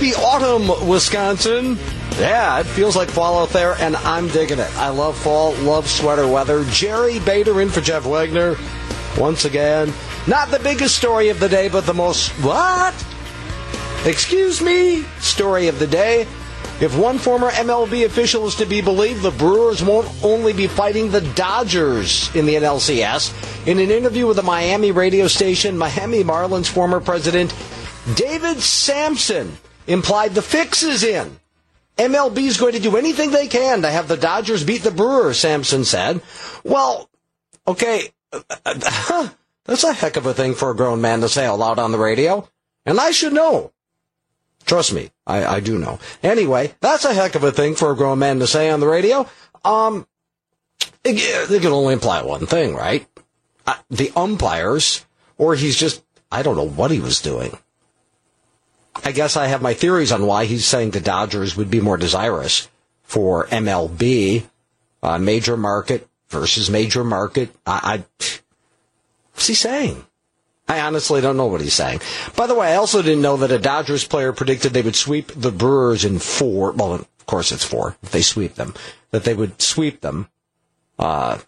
Happy autumn, Wisconsin. Yeah, it feels like fall out there, and I'm digging it. I love fall, love sweater weather. Jerry Bader in for Jeff Wagner. Once again, not the biggest story of the day, but the most, what? Excuse me? Story of the day. If one former MLB official is to be believed, the Brewers won't only be fighting the Dodgers in the NLCS. In an interview with a Miami radio station, Miami Marlins former president David Samson implied the fix is in. MLB is going to do anything they can to have the Dodgers beat the Brewers, Samson said. Well, okay, that's a heck of a thing for a grown man to say out loud on the radio. And I should know. Trust me, I, I do know. Anyway, that's a heck of a thing for a grown man to say on the radio. Um, it, it can only imply one thing, right? Uh, the umpires, or he's just, I don't know what he was doing. I guess I have my theories on why he's saying the Dodgers would be more desirous for MLB, uh, major market versus major market. I, I, what's he saying? I honestly don't know what he's saying. By the way, I also didn't know that a Dodgers player predicted they would sweep the Brewers in four. Well, of course it's four if they sweep them. That they would sweep them. Uh,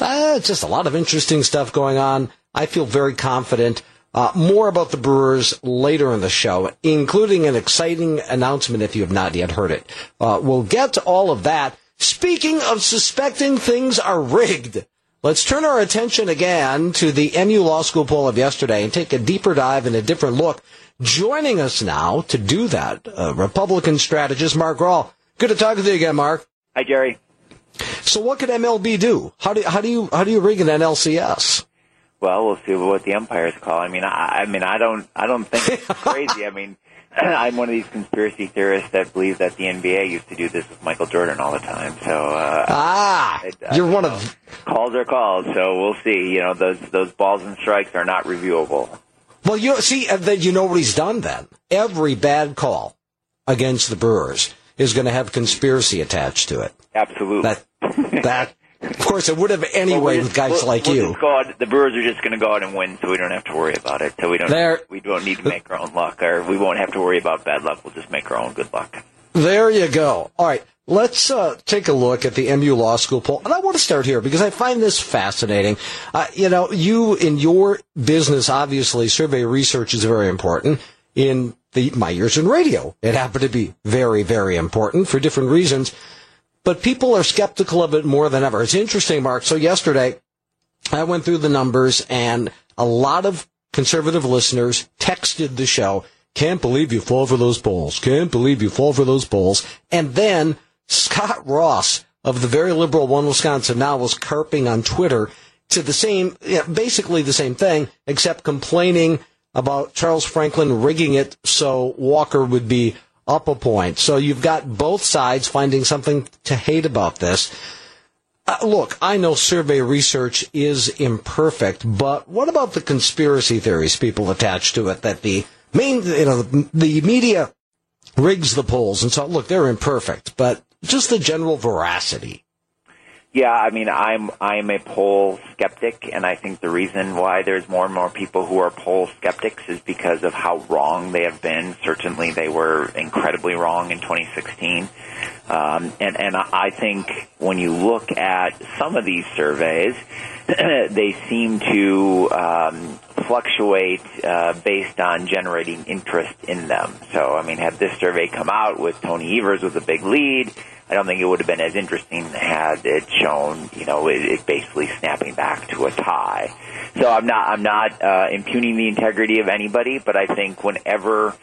uh, just a lot of interesting stuff going on. I feel very confident. Uh, more about the Brewers later in the show, including an exciting announcement if you have not yet heard it. Uh, we'll get to all of that. Speaking of suspecting things are rigged, Let's turn our attention again to the MU Law School poll of yesterday and take a deeper dive and a different look. Joining us now to do that, uh, Republican strategist Mark Graul. Good to talk with you again, Mark. Hi, Jerry. So, what could MLB do? How do how do you how do you rig an NLCS? Well, we'll see what the umpires call. I mean, I, I mean, I don't I don't think it's crazy. I mean, I'm one of these conspiracy theorists that believe that the NBA used to do this with Michael Jordan all the time. So uh, ah, I, I, you're one know, of calls are calls. So we'll see. You know, those those balls and strikes are not reviewable. Well, you see, uh, then you know what he's done. Then every bad call against the Brewers is going to have conspiracy attached to it. Absolutely. That that of course, it would have anyway well, with guys we'll, like we'll you. Out, the Brewers are just going to go out and win, so we don't have to worry about it. So we don't there, we don't need to make our own luck, or we won't have to worry about bad luck. We'll just make our own good luck. There you go. All right, let's uh, take a look at the MU Law School poll, and I want to start here because I find this fascinating. Uh, you know, you in your business, obviously, survey research is very important. In the my years in radio, it happened to be very, very important for different reasons but people are skeptical of it more than ever. It's interesting, Mark. So yesterday, I went through the numbers and a lot of conservative listeners texted the show, can't believe you fall for those polls. Can't believe you fall for those polls. And then Scott Ross of the very liberal One Wisconsin now was carping on Twitter to the same, basically the same thing, except complaining about Charles Franklin rigging it so Walker would be up a point. So you've got both sides finding something to hate about this. Uh, look, I know survey research is imperfect, but what about the conspiracy theories people attach to it that the main, you know, the, the media rigs the polls and so look, they're imperfect, but just the general veracity. Yeah, I mean, I'm I'm a poll skeptic, and I think the reason why there's more and more people who are poll skeptics is because of how wrong they have been. Certainly, they were incredibly wrong in 2016, um, and and I think when you look at some of these surveys, they seem to um, fluctuate uh, based on generating interest in them. So, I mean, had this survey come out with Tony Evers with a big lead I don't think it would have been as interesting had it shown, you know, it, it basically snapping back to a tie. So I'm not, I'm not uh, impugning the integrity of anybody, but I think whenever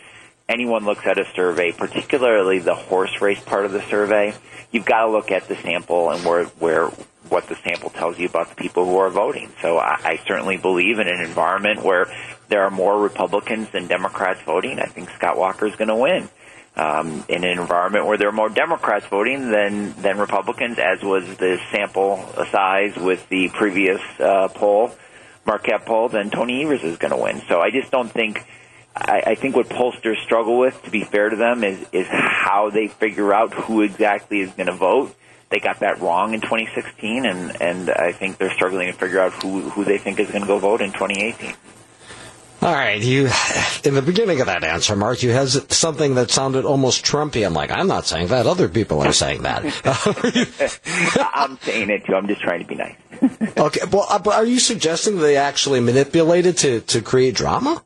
anyone looks at a survey, particularly the horse race part of the survey, you've got to look at the sample and where, where, what the sample tells you about the people who are voting. So I, I certainly believe in an environment where there are more Republicans than Democrats voting. I think Scott Walker is going to win um, in an environment where there are more Democrats voting than than Republicans, as was the sample size with the previous uh, poll, Marquette poll, then Tony Evers is going to win. So I just don't think. I, I think what pollsters struggle with, to be fair to them, is is how they figure out who exactly is going to vote. They got that wrong in 2016, and and I think they're struggling to figure out who who they think is going to go vote in 2018. All right, you in the beginning of that answer, Mark, you had something that sounded almost Trumpy. I'm like, I'm not saying that. Other people are saying that. I'm saying it too. I'm just trying to be nice. okay, well, uh, but are you suggesting they actually manipulated to to create drama?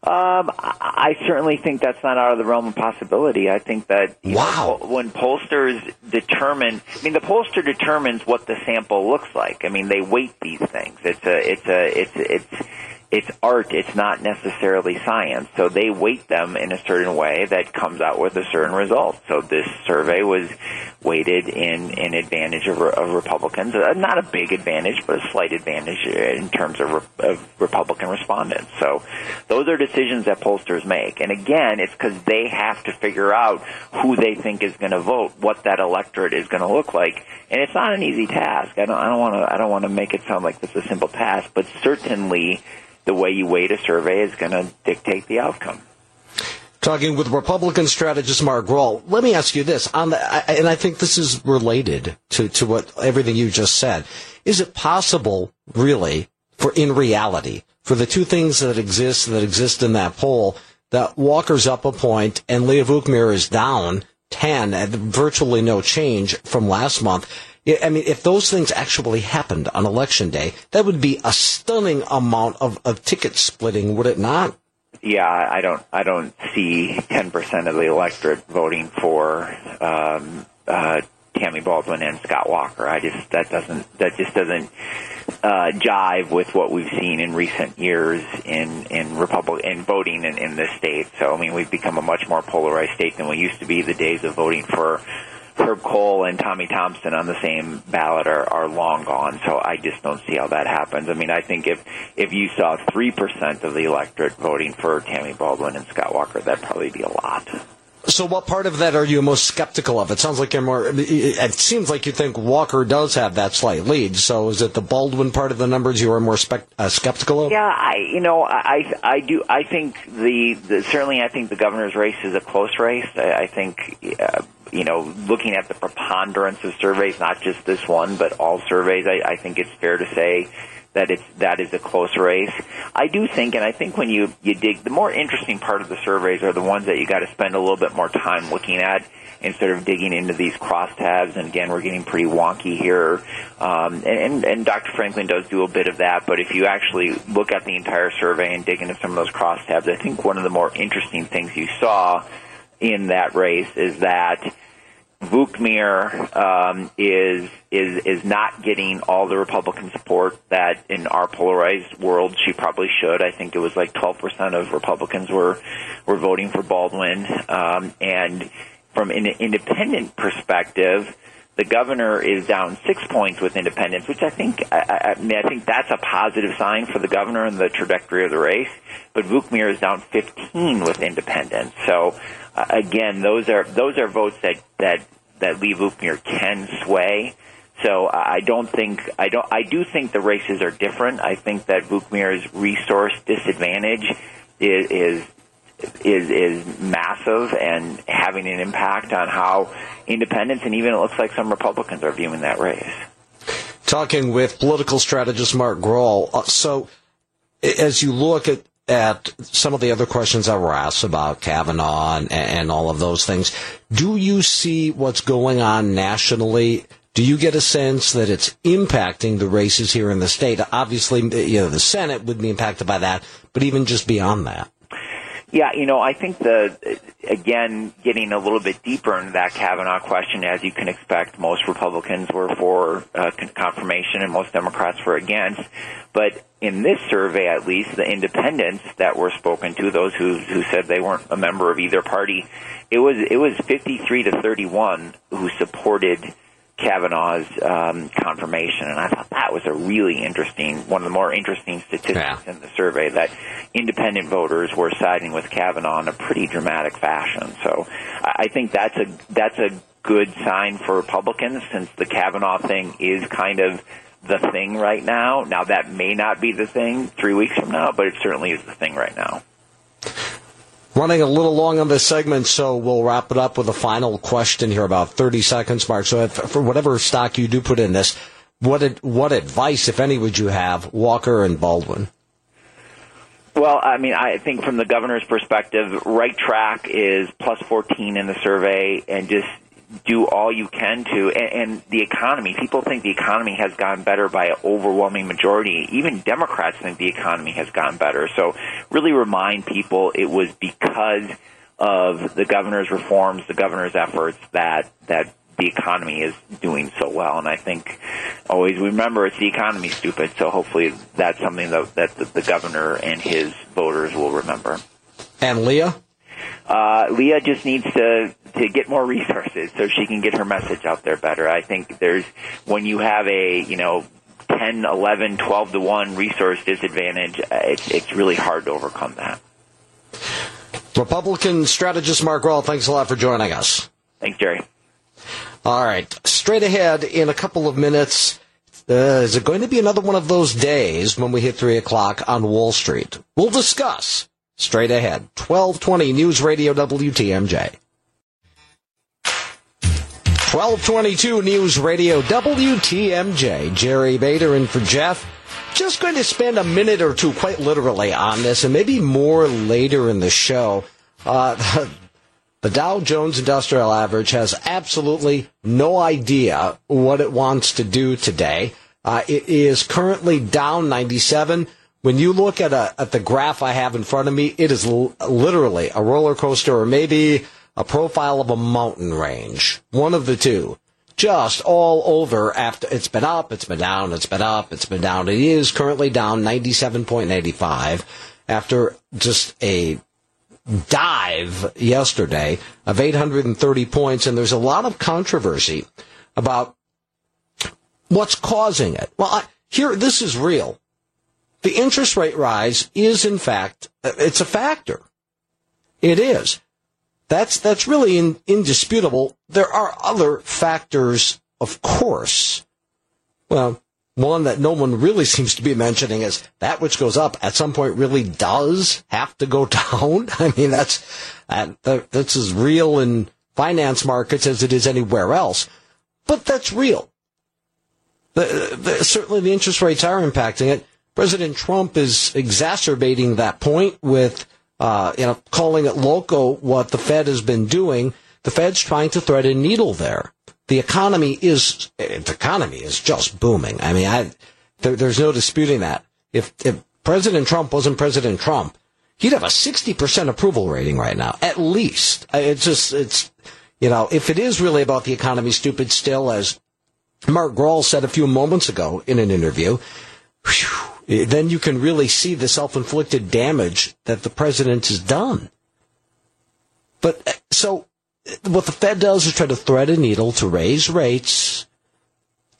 Um, I certainly think that's not out of the realm of possibility. I think that wow. Know, when pollsters determine, I mean, the pollster determines what the sample looks like. I mean, they weight these things. It's a, it's a, it's, it's it's art, it's not necessarily science. So they weight them in a certain way that comes out with a certain result. So this survey was weighted in, in advantage of, of Republicans. Uh, not a big advantage, but a slight advantage in terms of, of Republican respondents. So those are decisions that pollsters make. And again, it's because they have to figure out who they think is going to vote, what that electorate is going to look like. And it's not an easy task. I don't, I don't want to, I don't want to make it sound like this is a simple task, but certainly the way you weight a survey is going to dictate the outcome. Talking with Republican strategist Mark Graul, let me ask you this, on the, and I think this is related to, to what everything you just said. Is it possible, really, for in reality, for the two things that exist that exist in that poll, that Walker's up a point and Leah Vukmir is down 10 and virtually no change from last month? I mean, if those things actually happened on election day, that would be a stunning amount of, of ticket splitting, would it not? Yeah, I don't. I don't see ten percent of the electorate voting for um, uh, Tammy Baldwin and Scott Walker. I just that doesn't that just doesn't uh, jive with what we've seen in recent years in in Republic in voting in, in this state. So I mean, we've become a much more polarized state than we used to be. The days of voting for Herb Kohl and Tommy Thompson on the same ballot are, are long gone. So I just don't see how that happens. I mean, I think if if you saw three percent of the electorate voting for Tammy Baldwin and Scott Walker, that'd probably be a lot. So, what part of that are you most skeptical of? It sounds like you're more. It seems like you think Walker does have that slight lead. So, is it the Baldwin part of the numbers you are more spec, uh, skeptical of? Yeah, I, you know, I, I do. I think the, the certainly, I think the governor's race is a close race. I, I think. Uh, you know, looking at the preponderance of surveys, not just this one, but all surveys, I, I think it's fair to say that it's that is a close race. I do think, and I think when you you dig, the more interesting part of the surveys are the ones that you got to spend a little bit more time looking at instead of digging into these crosstabs. And again, we're getting pretty wonky here. Um, and, and, and Dr. Franklin does do a bit of that, but if you actually look at the entire survey and dig into some of those crosstabs, I think one of the more interesting things you saw in that race is that Vukmir um, is is is not getting all the Republican support that in our polarized world she probably should. I think it was like 12% of Republicans were were voting for Baldwin, um, and from an independent perspective, the governor is down six points with independents, which I think I, I, mean I think that's a positive sign for the governor and the trajectory of the race. But Vukmir is down 15 with independents, so uh, again, those are those are votes that that that Leah Vukmir can sway. So I don't think I don't I do think the races are different. I think that Vukmir's resource disadvantage is, is is is massive and having an impact on how independents and even it looks like some Republicans are viewing that race. Talking with political strategist Mark Graul. Uh, so as you look at at some of the other questions that were asked about Kavanaugh and, and all of those things, do you see what's going on nationally? Do you get a sense that it's impacting the races here in the state? Obviously, you know, the Senate would be impacted by that, but even just beyond that. Yeah, you know, I think the again getting a little bit deeper into that Kavanaugh question, as you can expect, most Republicans were for uh, confirmation and most Democrats were against. But in this survey, at least, the independents that were spoken to, those who who said they weren't a member of either party, it was it was 53 to 31 who supported Kavanaugh's um, confirmation, and I thought that was a really interesting, one of the more interesting statistics yeah. in the survey that independent voters were siding with Kavanaugh in a pretty dramatic fashion. So I think that's a that's a good sign for Republicans since the Kavanaugh thing is kind of the thing right now. Now that may not be the thing three weeks from now, but it certainly is the thing right now running a little long on this segment, so we'll wrap it up with a final question here, about 30 seconds, Mark. So, if, for whatever stock you do put in this, what what advice, if any, would you have Walker and Baldwin? Well, I mean, I think from the governor's perspective, right track is plus 14 in the survey and just do all you can to and, and the economy people think the economy has gotten better by an overwhelming majority. Even democrats think the economy has gotten better. So really remind people it was because of the governor's reforms the governor's efforts that that the economy is doing so well. And i think always remember it's the economy stupid. So hopefully that's something that, that the, the governor and his voters will remember. And leah uh, Leah just needs to to get more resources so she can get her message out there better. I think there's when you have a you know 10, 11, 12 to 1 resource disadvantage, uh, it's, it's really hard to overcome that. Republican strategist Mark Graul, thanks a lot for joining us. Thanks, Jerry. All right. Straight ahead in a couple of minutes. Uh, is it going to be another one of those days when we hit 3 o'clock on Wall Street? We'll discuss straight ahead. 1220 News Radio WTMJ. 1222 News Radio WTMJ. Jerry Bader in for Jeff. Just going to spend a minute or two, quite literally, on this, and maybe more later in the show. Uh, the, the Dow Jones Industrial Average has absolutely no idea what it wants to do today. Uh, it is currently down 97. When you look at a, at the graph I have in front of me, it is l- literally a roller coaster, or maybe a profile of a mountain range. One of the two. Just all over after it's been up, it's been down, it's been up, it's been down. It is currently down 97.85 after just a dive yesterday of 830 points. And there's a lot of controversy about what's causing it. Well, I, here, this is real. The interest rate rise is in fact, uh, it's a factor. It is. That's that's really in, indisputable. There are other factors, of course. Well, one that no one really seems to be mentioning is that which goes up at some point really does have to go down. I mean, that's that, that's as real in finance markets as it is anywhere else. But that's real. The, the, certainly, the interest rates are impacting it. President Trump is exacerbating that point with uh, you know, calling it loco what the Fed has been doing. The Fed's trying to thread a needle there. The economy is the economy is just booming. I mean, I, there, there's no disputing that. If, if President Trump wasn't President Trump, he'd have a 60% approval rating right now, at least. It's just, it's, you know, if it is really about the economy, stupid still, as Mark Graul said a few moments ago in an interview, whew, then you can really see the self-inflicted damage that the president has done. But uh, so what the Fed does is try to thread a needle to raise rates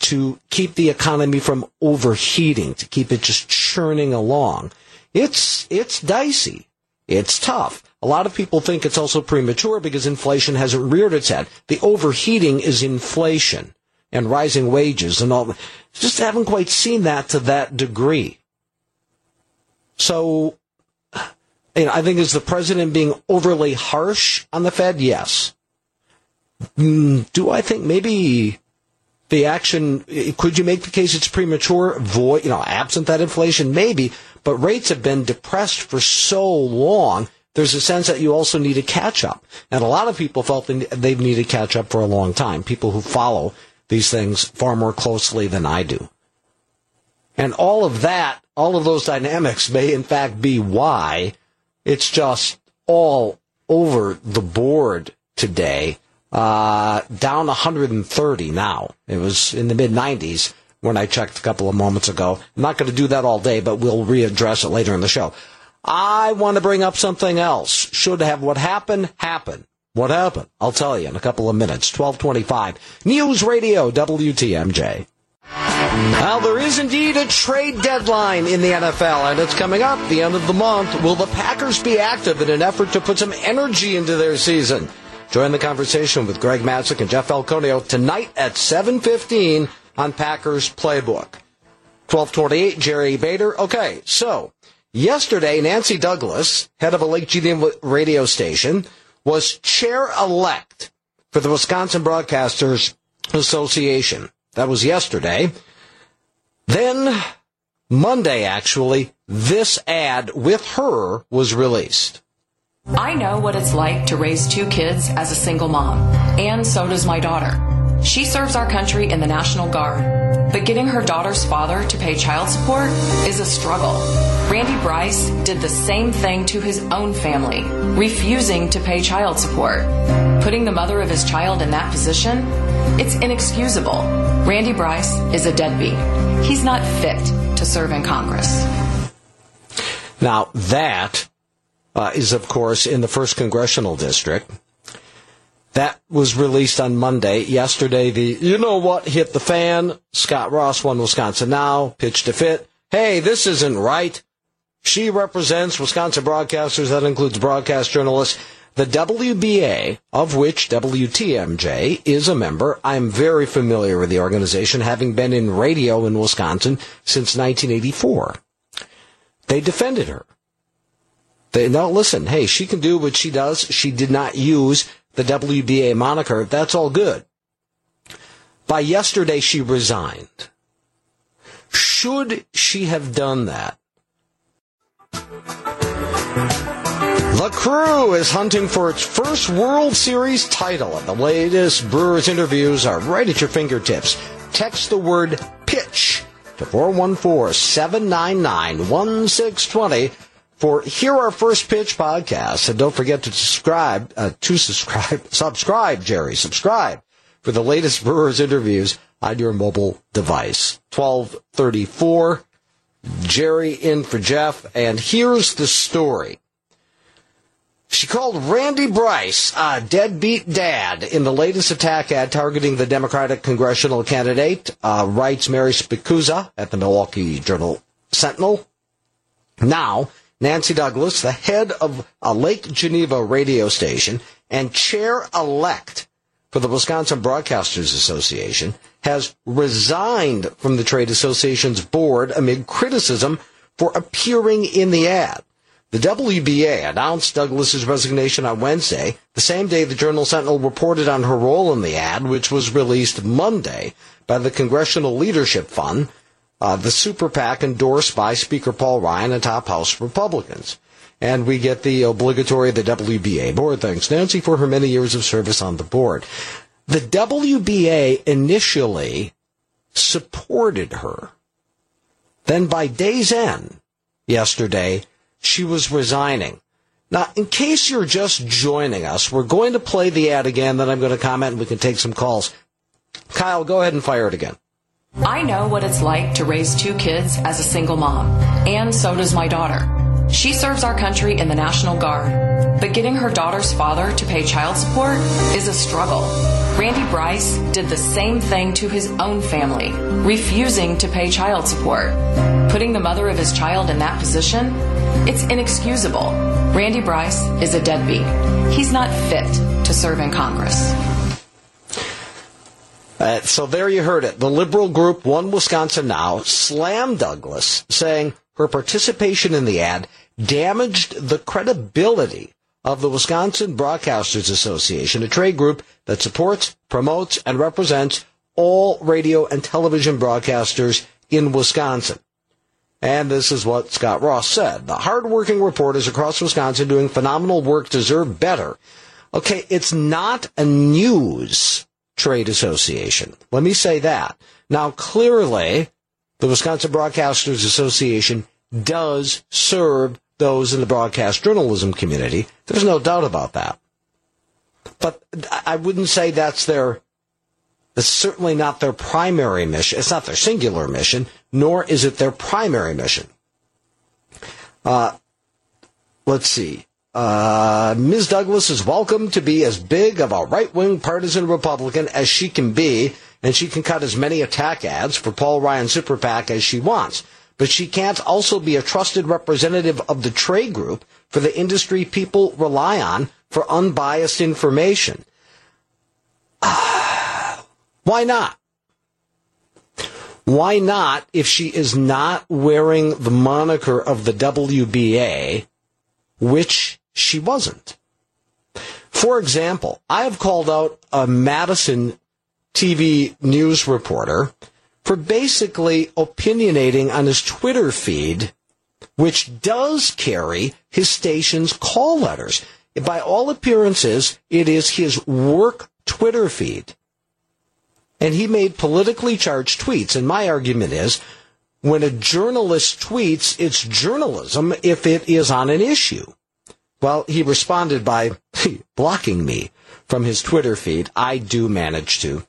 to keep the economy from overheating, to keep it just churning along. It's, it's dicey. It's tough. A lot of people think it's also premature because inflation hasn't reared its head. The overheating is inflation and rising wages and all. Just haven't quite seen that to that degree. So, you know, I think is the president being overly harsh on the Fed? Yes. Mm, do I think maybe the action, could you make the case it's premature? Void, you know, absent that inflation? Maybe, but rates have been depressed for so long. There's a sense that you also need to catch up. And a lot of people felt they've needed catch up for a long time. People who follow these things far more closely than I do. And all of that, all of those dynamics may in fact be why it's just all over the board today. Uh, down 130 now. It was in the mid 90s when I checked a couple of moments ago. I'm not going to do that all day, but we'll readdress it later in the show. I want to bring up something else. Should have what happened happen. What happened? I'll tell you in a couple of minutes. 1225. News Radio WTMJ. Well, there is indeed a trade deadline in the NFL, and it's coming up the end of the month. Will the Packers be active in an effort to put some energy into their season? Join the conversation with Greg Matzek and Jeff Falconio tonight at 7.15 on Packers Playbook. 1228, Jerry Bader. Okay, so yesterday, Nancy Douglas, head of a Lake Geneva radio station, was chair-elect for the Wisconsin Broadcasters Association. That was yesterday. Then Monday, actually, this ad with her was released. I know what it's like to raise two kids as a single mom, and so does my daughter. She serves our country in the National Guard, but getting her daughter's father to pay child support is a struggle. Randy Bryce did the same thing to his own family, refusing to pay child support. Putting the mother of his child in that position, it's inexcusable. Randy Bryce is a deadbeat. He's not fit to serve in Congress. Now, that uh, is, of course, in the 1st Congressional District. That was released on Monday. Yesterday, the you know what hit the fan? Scott Ross One Wisconsin Now, pitched a fit. Hey, this isn't right. She represents Wisconsin broadcasters. That includes broadcast journalists. The WBA, of which WTMJ is a member, I'm very familiar with the organization, having been in radio in Wisconsin since 1984. They defended her. They, now listen, hey, she can do what she does. She did not use the WBA moniker. That's all good. By yesterday, she resigned. Should she have done that? The crew is hunting for its first World Series title, and the latest Brewers interviews are right at your fingertips. Text the word pitch to 414 799 1620 for Hear Our First Pitch podcast. And don't forget to subscribe, uh, to subscribe, subscribe, Jerry, subscribe for the latest Brewers interviews on your mobile device. 1234, Jerry in for Jeff, and here's the story. She called Randy Bryce a deadbeat dad in the latest attack ad targeting the Democratic congressional candidate, uh, writes Mary Spicuzza at the Milwaukee Journal Sentinel. Now, Nancy Douglas, the head of a Lake Geneva radio station and chair-elect for the Wisconsin Broadcasters Association, has resigned from the trade association's board amid criticism for appearing in the ad. The WBA announced Douglas's resignation on Wednesday, the same day the Journal Sentinel reported on her role in the ad, which was released Monday by the Congressional Leadership Fund, uh, the super PAC endorsed by Speaker Paul Ryan and top House Republicans. And we get the obligatory the WBA board. Thanks, Nancy, for her many years of service on the board. The WBA initially supported her. Then by day's end, yesterday, she was resigning. Now, in case you're just joining us, we're going to play the ad again, then I'm going to comment and we can take some calls. Kyle, go ahead and fire it again. I know what it's like to raise two kids as a single mom, and so does my daughter. She serves our country in the National Guard, but getting her daughter's father to pay child support is a struggle. Randy Bryce did the same thing to his own family, refusing to pay child support. Putting the mother of his child in that position, it's inexcusable. Randy Bryce is a deadbeat. He's not fit to serve in Congress. Uh, so there you heard it. The liberal group One Wisconsin Now slammed Douglas, saying her participation in the ad damaged the credibility of the Wisconsin Broadcasters Association, a trade group that supports, promotes, and represents all radio and television broadcasters in Wisconsin. And this is what Scott Ross said. The hardworking reporters across Wisconsin doing phenomenal work deserve better. Okay, it's not a news Trade Association. Let me say that. Now, clearly, the Wisconsin Broadcasters Association does serve those in the broadcast journalism community. There's no doubt about that. But I wouldn't say that's their, it's certainly not their primary mission. It's not their singular mission, nor is it their primary mission. Uh, let's see. Uh, Ms. Douglas is welcome to be as big of a right wing partisan Republican as she can be, and she can cut as many attack ads for Paul Ryan Super PAC as she wants. But she can't also be a trusted representative of the trade group for the industry people rely on for unbiased information. Why not? Why not if she is not wearing the moniker of the WBA, which she wasn't. For example, I have called out a Madison TV news reporter for basically opinionating on his Twitter feed, which does carry his station's call letters. By all appearances, it is his work Twitter feed. And he made politically charged tweets. And my argument is when a journalist tweets, it's journalism if it is on an issue. Well, he responded by blocking me from his Twitter feed. I do manage to.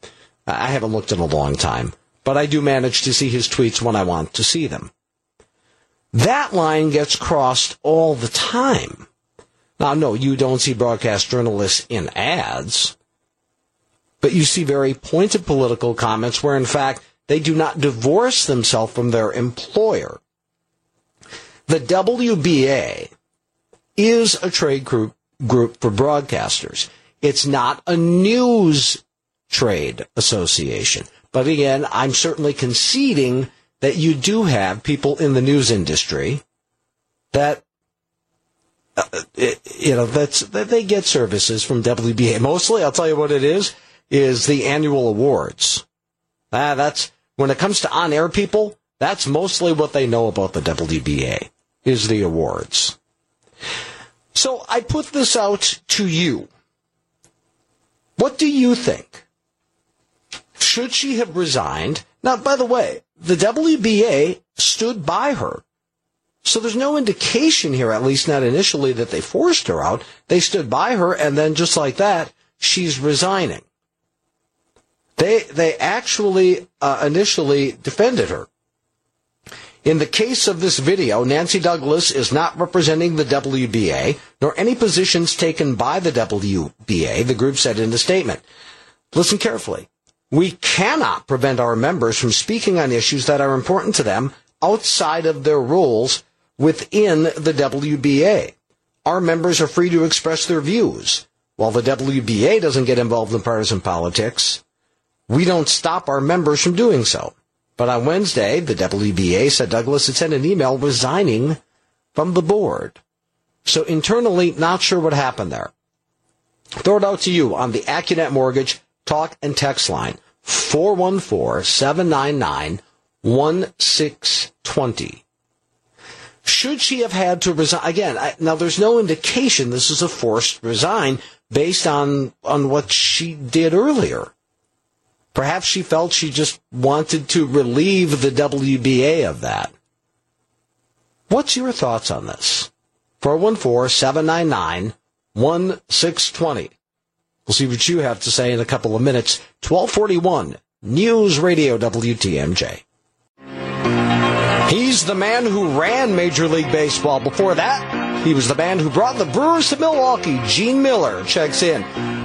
I haven't looked in a long time, but I do manage to see his tweets when I want to see them. That line gets crossed all the time. Now, no, you don't see broadcast journalists in ads, but you see very pointed political comments where, in fact, they do not divorce themselves from their employer. The WBA is a trade group, group for broadcasters. It's not a news trade association. But again, I'm certainly conceding that you do have people in the news industry that uh, it, you know that's that they get services from WBA. Mostly, I'll tell you what it is is the annual awards. Ah, that's when it comes to on-air people. That's mostly what they know about the WBA is the awards. So I put this out to you. What do you think? Should she have resigned? Now, by the way, the WBA stood by her. So there's no indication here, at least not initially, that they forced her out. They stood by her, and then just like that, she's resigning. They they actually uh, initially defended her. In the case of this video, Nancy Douglas is not representing the WBA nor any positions taken by the WBA, the group said in a statement. Listen carefully. We cannot prevent our members from speaking on issues that are important to them outside of their roles within the WBA. Our members are free to express their views. While the WBA doesn't get involved in partisan politics, we don't stop our members from doing so. But on Wednesday, the WBA said Douglas had sent an email resigning from the board. So internally, not sure what happened there. Throw it out to you on the AccuNet Mortgage talk and text line 414-799-1620. Should she have had to resign? Again, I, now there's no indication this is a forced resign based on, on what she did earlier. Perhaps she felt she just wanted to relieve the WBA of that. What's your thoughts on this? 414-799-1620. We'll see what you have to say in a couple of minutes. 1241 News Radio WTMJ. He's the man who ran Major League Baseball. Before that, he was the man who brought the Brewers to Milwaukee. Gene Mueller checks in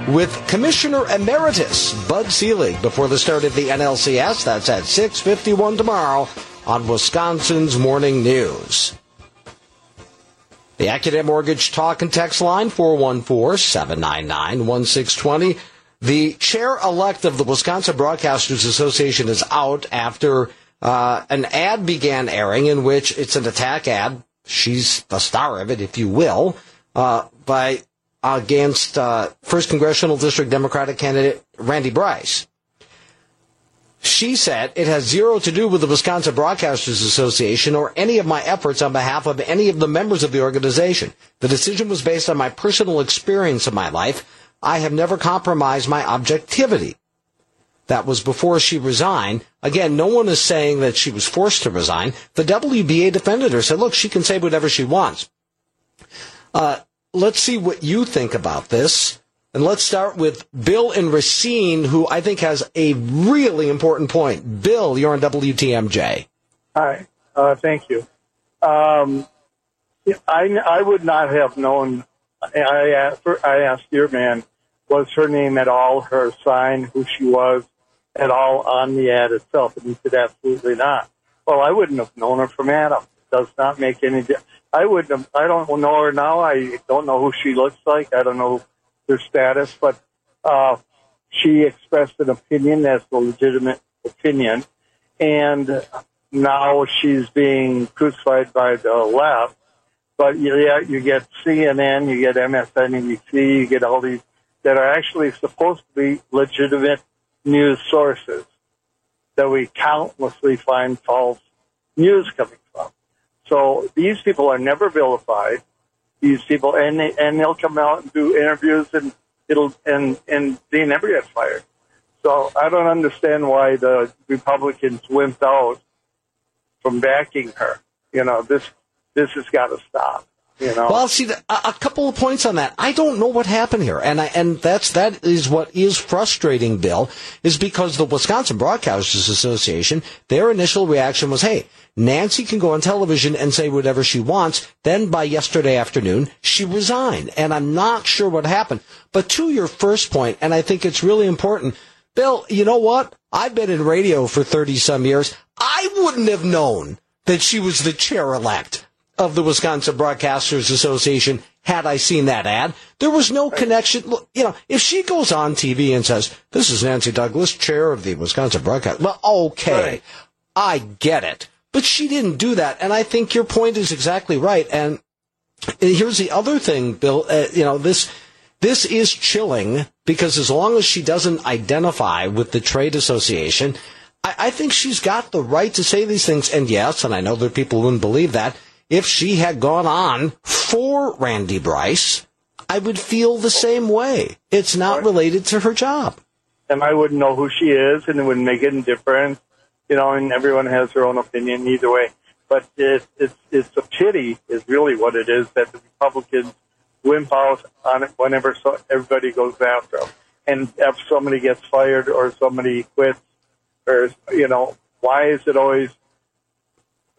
with Commissioner Emeritus Bud Selig before the start of the NLCS. That's at 6:51 tomorrow on Wisconsin's Morning News. The AccuNet Mortgage Talk and Text line 414-799-1620. The chair-elect of the Wisconsin Broadcasters Association is out after uh, an ad began airing in which it's an attack ad. She's the star of it, if you will, uh, by against uh, first congressional district Democratic candidate Randy Bryce. She said it has zero to do with the Wisconsin Broadcasters Association or any of my efforts on behalf of any of the members of the organization. The decision was based on my personal experience of my life. I have never compromised my objectivity. That was before she resigned. Again, no one is saying that she was forced to resign. The WBA defended her, said, look, she can say whatever she wants. Uh, let's see what you think about this. And let's start with Bill and Racine, who I think has a really important point. Bill, you're on WTMJ. Hi, uh, thank you. Um, I, I would not have known. I asked, I asked your man, was her name at all, her sign, who she was at all on the ad itself? And he said, absolutely not. Well, I wouldn't have known her from Adam. It does not make any difference. I would not I don't know her now. I don't know who she looks like. I don't know her status, but uh, she expressed an opinion that's a legitimate opinion, and now she's being crucified by the left. But yeah, you get CNN, you get MSNBC, you get all these that are actually supposed to be legitimate news sources. that we countlessly find false news coming from. So these people are never vilified. These people, and they, and they'll come out and do interviews, and it'll and and they never get fired. So I don't understand why the Republicans wimped out from backing her. You know, this this has got to stop. You know? Well, see, a, couple of points on that. I don't know what happened here, and I, and that's that is what is frustrating, Bill, is because the Wisconsin Broadcasters Association, their initial reaction was, "Hey, Nancy can go on television and say whatever she wants." Then by yesterday afternoon, she resigned, and I'm not sure what happened. But to your first point, and I think it's really important, Bill. You know what? I've been in radio for thirty some years. I wouldn't have known that she was the chair elect of the Wisconsin Broadcasters Association had I seen that ad. There was no connection. You know, if she goes on TV and says, this is Nancy Douglas, chair of the Wisconsin Broadcast, well, okay, right. I get it. But she didn't do that. And I think your point is exactly right. And here's the other thing, Bill, uh, you know, this, this is chilling because as long as she doesn't identify with the trade association, I, I think she's got the right to say these things. And yes, and I know there are people who wouldn't believe that if she had gone on for Randy Bryce, I would feel the same way. It's not related to her job. And I wouldn't know who she is, and it wouldn't make any difference. You know, and everyone has their own opinion either way. But it, it's it's a pity, is really what it is, that the Republicans wimp out on it whenever so, everybody goes after them. And if somebody gets fired or somebody quits, or you know, why is it always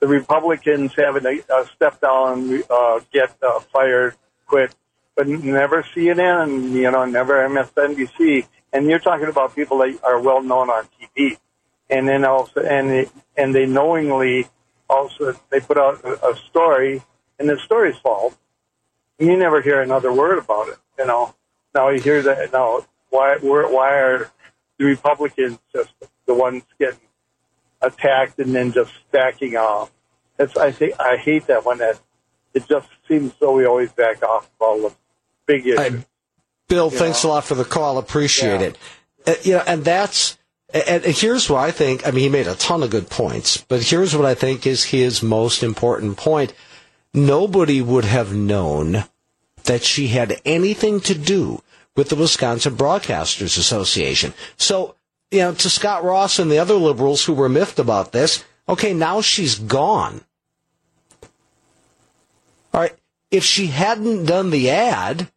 the Republicans having a, a step down, uh, get uh, fired, quit, but never CNN you know never MSNBC. And you're talking about people that are well known on TV, and then also and they, and they knowingly also they put out a, story, and the story's false. You never hear another word about it. You know, now you hear that now. Why why are the Republicans just the ones getting attacked and then just backing off. It's, I think I hate that one. that it just seems so we always back off all the big issues. I, Bill, you thanks know? a lot for the call. Appreciate yeah. it. Uh, you know, and that's and here's what I think. I mean, he made a ton of good points, but here's what I think is his most important point. Nobody would have known that she had anything to do with the Wisconsin Broadcasters Association. So you know, to Scott Ross and the other liberals who were miffed about this, okay, now she's gone. All right. If she hadn't done the ad,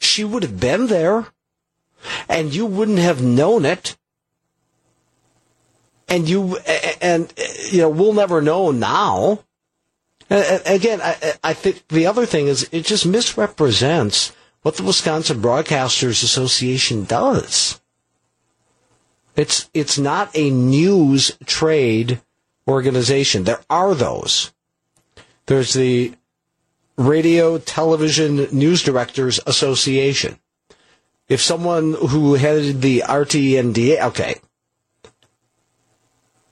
she would have been there and you wouldn't have known it. And you, and, uh, you know, we'll never know now. Again, I, I think the other thing is it just misrepresents what the Wisconsin Broadcasters Association does. It's it's not a news trade organization. There are those. There's the Radio Television News Directors Association. If someone who headed the RTNDA, okay,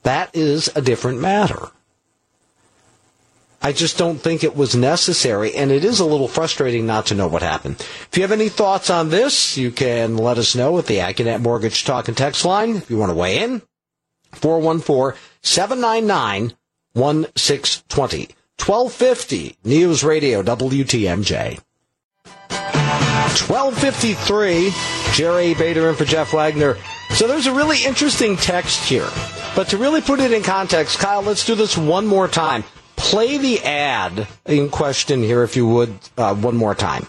that is a different matter. I just don't think it was necessary, and it is a little frustrating not to know what happened. If you have any thoughts on this, you can let us know at the AccuNet Mortgage Talk and Text line. If you want to weigh in, 414-799-1620. 1250 News Radio WTMJ. 1253 Jerry Bader in for Jeff Wagner. So there's a really interesting text here. But to really put it in context, Kyle, let's do this one more time. Play the ad in question here, if you would, uh, one more time.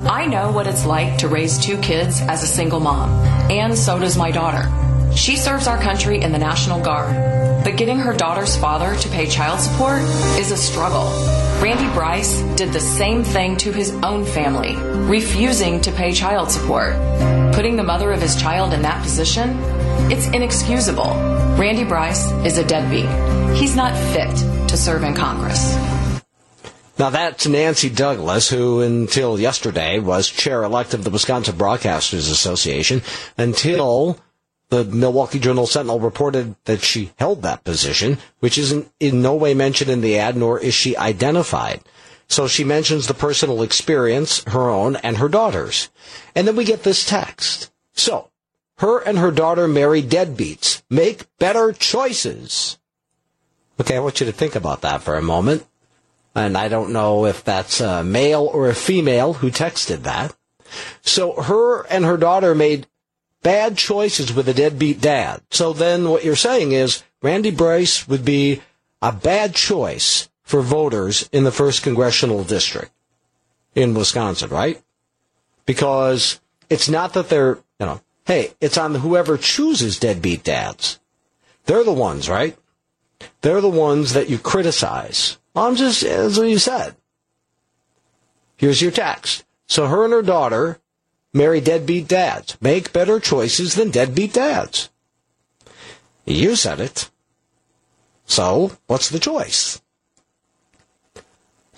I know what it's like to raise two kids as a single mom, and so does my daughter. She serves our country in the National Guard, but getting her daughter's father to pay child support is a struggle. Randy Bryce did the same thing to his own family, refusing to pay child support. Putting the mother of his child in that position, it's inexcusable. Randy Bryce is a deadbeat. He's not fit to serve in Congress. Now that's Nancy Douglas, who until yesterday was chair elect of the Wisconsin Broadcasters Association, until the Milwaukee Journal Sentinel reported that she held that position, which isn't in no way mentioned in the ad, nor is she identified. So she mentions the personal experience, her own and her daughter's. And then we get this text. So, her and her daughter marry deadbeats. Make better choices. Okay, I want you to think about that for a moment. And I don't know if that's a male or a female who texted that. So her and her daughter made bad choices with a deadbeat dad. So then what you're saying is Randy Bryce would be a bad choice for voters in the first congressional district in Wisconsin, right? Because it's not that they're, you know, hey, it's on whoever chooses deadbeat dads. They're the ones, right? They're the ones that you criticize. I'm just, as you said. Here's your text. So her and her daughter marry deadbeat dads. Make better choices than deadbeat dads. You said it. So, what's the choice?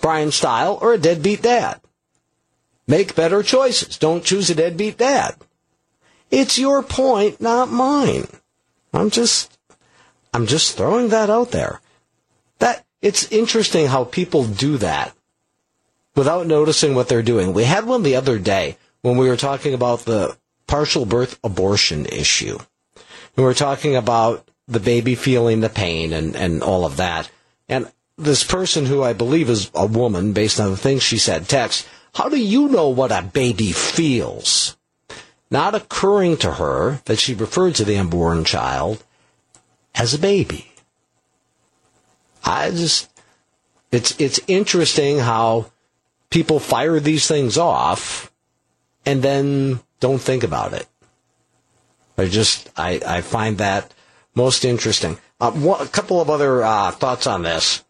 Bryan Steil or a deadbeat dad? Make better choices. Don't choose a deadbeat dad. It's your point, not mine. I'm just, I'm just throwing that out there. That, it's interesting how people do that without noticing what they're doing. We had one the other day when we were talking about the partial birth abortion issue. We were talking about the baby feeling the pain and, and all of that. And this person who I believe is a woman, based on the things she said, text, how do you know what a baby feels? Not occurring to her that she referred to the unborn child as a baby. I just, it's, it's interesting how people fire these things off and then don't think about it. I just, I, I find that most interesting. Uh, a couple of other uh, thoughts on this.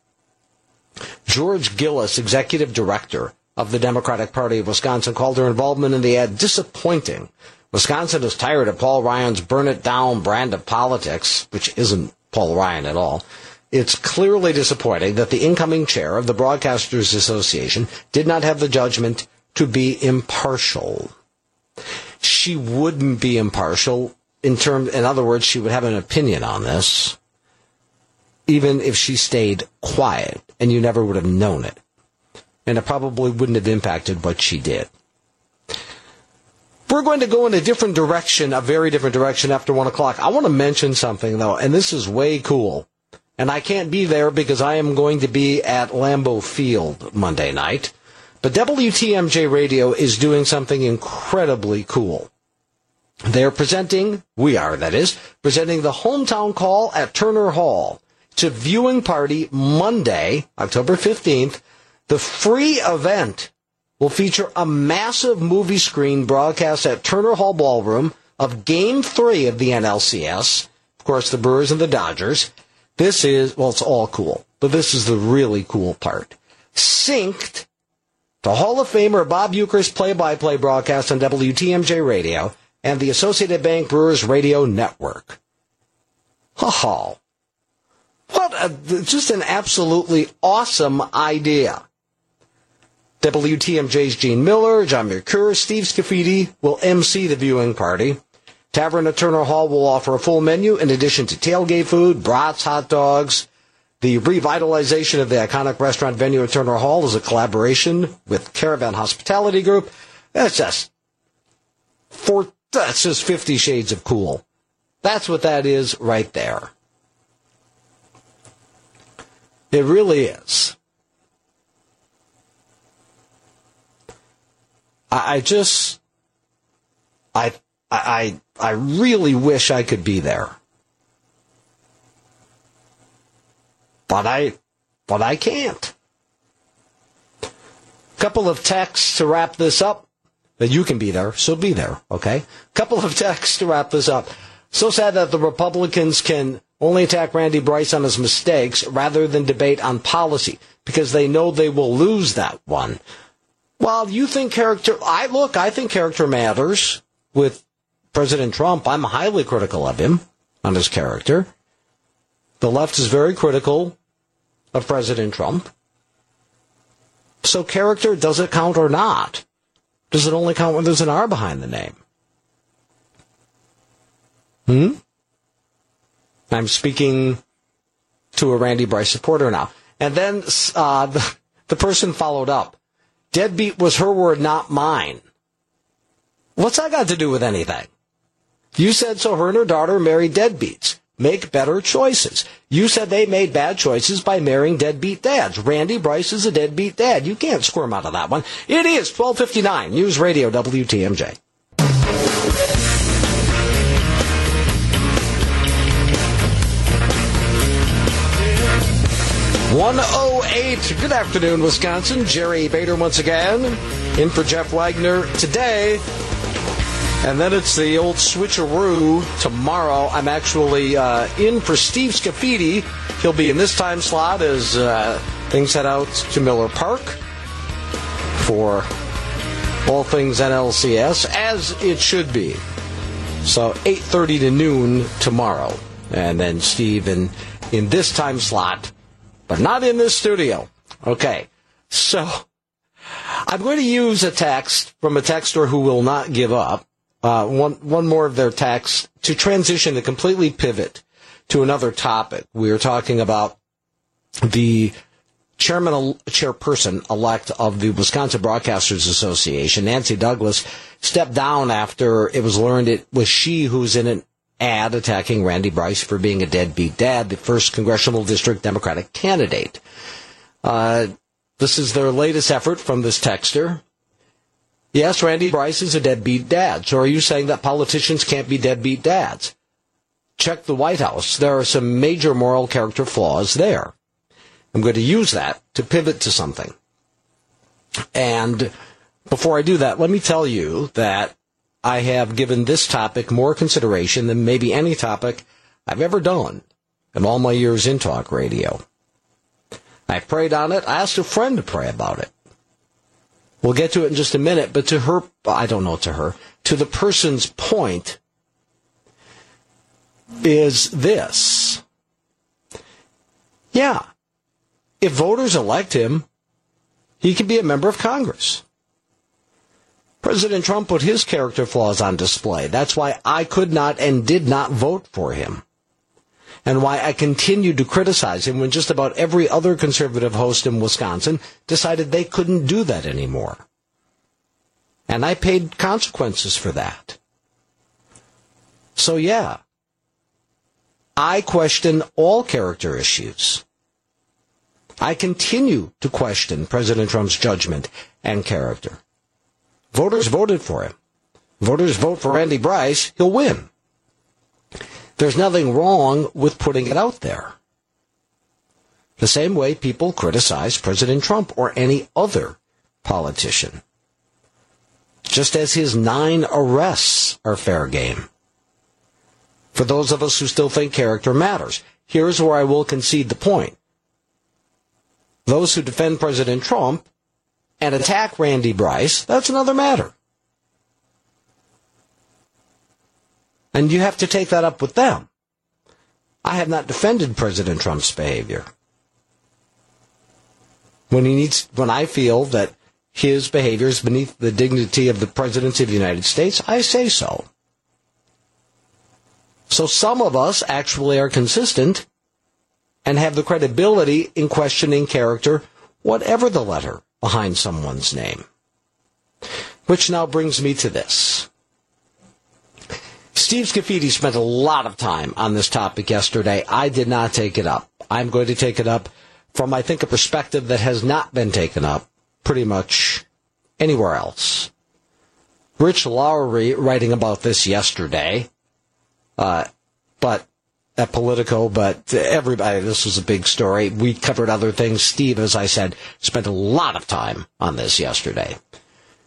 George Gillis, executive director of the Democratic Party of Wisconsin, called her involvement in the ad disappointing. Wisconsin is tired of Paul Ryan's burn it down brand of politics, which isn't Paul Ryan at all. It's clearly disappointing that the incoming chair of the Broadcasters Association did not have the judgment to be impartial. She wouldn't be impartial in terms, in other words, she would have an opinion on this, even if she stayed quiet, and you never would have known it. And it probably wouldn't have impacted what she did. We're going to go in a different direction, a very different direction after one o'clock. I want to mention something though, and this is way cool. And I can't be there because I am going to be at Lambeau Field Monday night. But WTMJ Radio is doing something incredibly cool. They're presenting, we are, that is, presenting the hometown call at Turner Hall. It's a viewing party Monday, October 15th. The free event will feature a massive movie screen broadcast at Turner Hall Ballroom of Game 3 of the NLCS. Of course, the Brewers and the Dodgers. This is, well, it's all cool, but this is the really cool part. Synced to Hall of Famer Bob Uecker's play-by-play broadcast on WTMJ Radio and the Associated Bank Brewers Radio Network. Oh, what a, just an absolutely awesome idea. WTMJ's Gene Mueller, John Mercure, Steve Scafidi will MC the viewing party. Tavern at Turner Hall will offer a full menu in addition to tailgate food, brats, hot dogs. The revitalization of the iconic restaurant venue at Turner Hall is a collaboration with Caravan Hospitality Group. That's just for that's just 50 shades of cool. That's what that is right there. It really is. I, I just, I, I, I really wish I could be there. But I, but I can't. Couple of texts to wrap this up that you can be there, so be there, okay? Couple of texts to wrap this up. So sad that the Republicans can only attack Randy Bryce on his mistakes rather than debate on policy because they know they will lose that one. Well, you think character, I look, I think character matters with President Trump. I'm highly critical of him on his character. The left is very critical of President Trump. So character, does it count or not? Does it only count when there's an R behind the name? Hmm? I'm speaking to a Randy Bryce supporter now. And then uh, the, the person followed up. Deadbeat was her word, not mine. What's that got to do with anything? You said so her and her daughter married deadbeats. Make better choices. You said they made bad choices by marrying deadbeat dads. Randy Bryce is a deadbeat dad. You can't squirm out of that one. It is 1259 News Radio WTMJ. 108. Good afternoon, Wisconsin. Jerry Bader once again in for Jeff Wagner today. And then it's the old switcheroo tomorrow. I'm actually uh, in for Steve Scafidi. He'll be in this time slot as uh, things head out to Miller Park for all things NLCS, as it should be. So 8.30 to noon tomorrow. And then Steve in, in this time slot but not in this studio. Okay. So I'm going to use a text from a texter who will not give up. Uh, one, one more of their texts to transition to completely pivot to another topic. We are talking about the chairman, chairperson elect of the Wisconsin Broadcasters Association, Nancy Douglas, stepped down after it was learned it was she who's in an ad attacking Randy Bryce for being a deadbeat dad, the first congressional district Democratic candidate. Uh, this is their latest effort from this texter. Yes, Randy Bryce is a deadbeat dad. So are you saying that politicians can't be deadbeat dads? Check the White House. There are some major moral character flaws there. I'm going to use that to pivot to something. And before I do that, let me tell you that I have given this topic more consideration than maybe any topic I've ever done in all my years in talk radio. I prayed on it. I asked a friend to pray about it. We'll get to it in just a minute, but to her, I don't know to her, to the person's point is this. Yeah. If voters elect him, he can be a member of Congress. President Trump put his character flaws on display. That's why I could not and did not vote for him. And why I continued to criticize him when just about every other conservative host in Wisconsin decided they couldn't do that anymore. And I paid consequences for that. So yeah, I question all character issues. I continue to question President Trump's judgment and character. Voters voted for him. Voters vote for Andy Bryce, he'll win. There's nothing wrong with putting it out there. The same way people criticize President Trump or any other politician. Just as his nine arrests are fair game. For those of us who still think character matters, here's where I will concede the point. Those who defend President Trump and attack Randy Bryce, that's another matter. And you have to take that up with them. I have not defended President Trump's behavior. When he needs, when I feel that his behavior is beneath the dignity of the presidency of the United States, I say so. So some of us actually are consistent and have the credibility in questioning character, whatever the letter behind someone's name. Which now brings me to this. Steve Scafidi spent a lot of time on this topic yesterday. I did not take it up. I'm going to take it up from, I think, a perspective that has not been taken up pretty much anywhere else. Rich Lowry writing about this yesterday, uh, but at Politico, but everybody, this was a big story. We covered other things. Steve, as I said, spent a lot of time on this yesterday.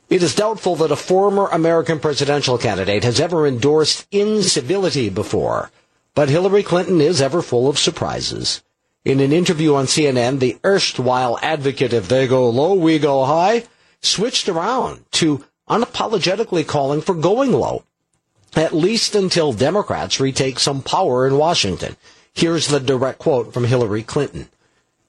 It is doubtful that a former American presidential candidate has ever endorsed incivility before, but Hillary Clinton is ever full of surprises. In an interview on CNN, the erstwhile advocate of they go low, we go high, switched around to unapologetically calling for going low at least until Democrats retake some power in Washington. Here's the direct quote from Hillary Clinton.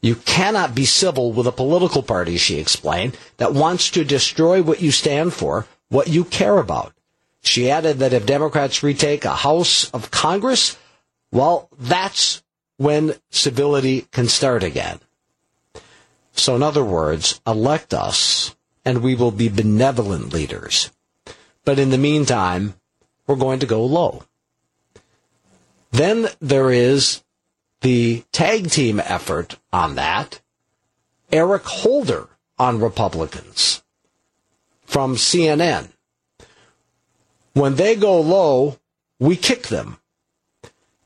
You cannot be civil with a political party, she explained, that wants to destroy what you stand for, what you care about. She added that if Democrats retake a House of Congress, well, that's when civility can start again. So in other words, elect us and we will be benevolent leaders. But in the meantime, we're going to go low. Then there is the tag team effort on that. Eric Holder on Republicans from CNN. When they go low, we kick them.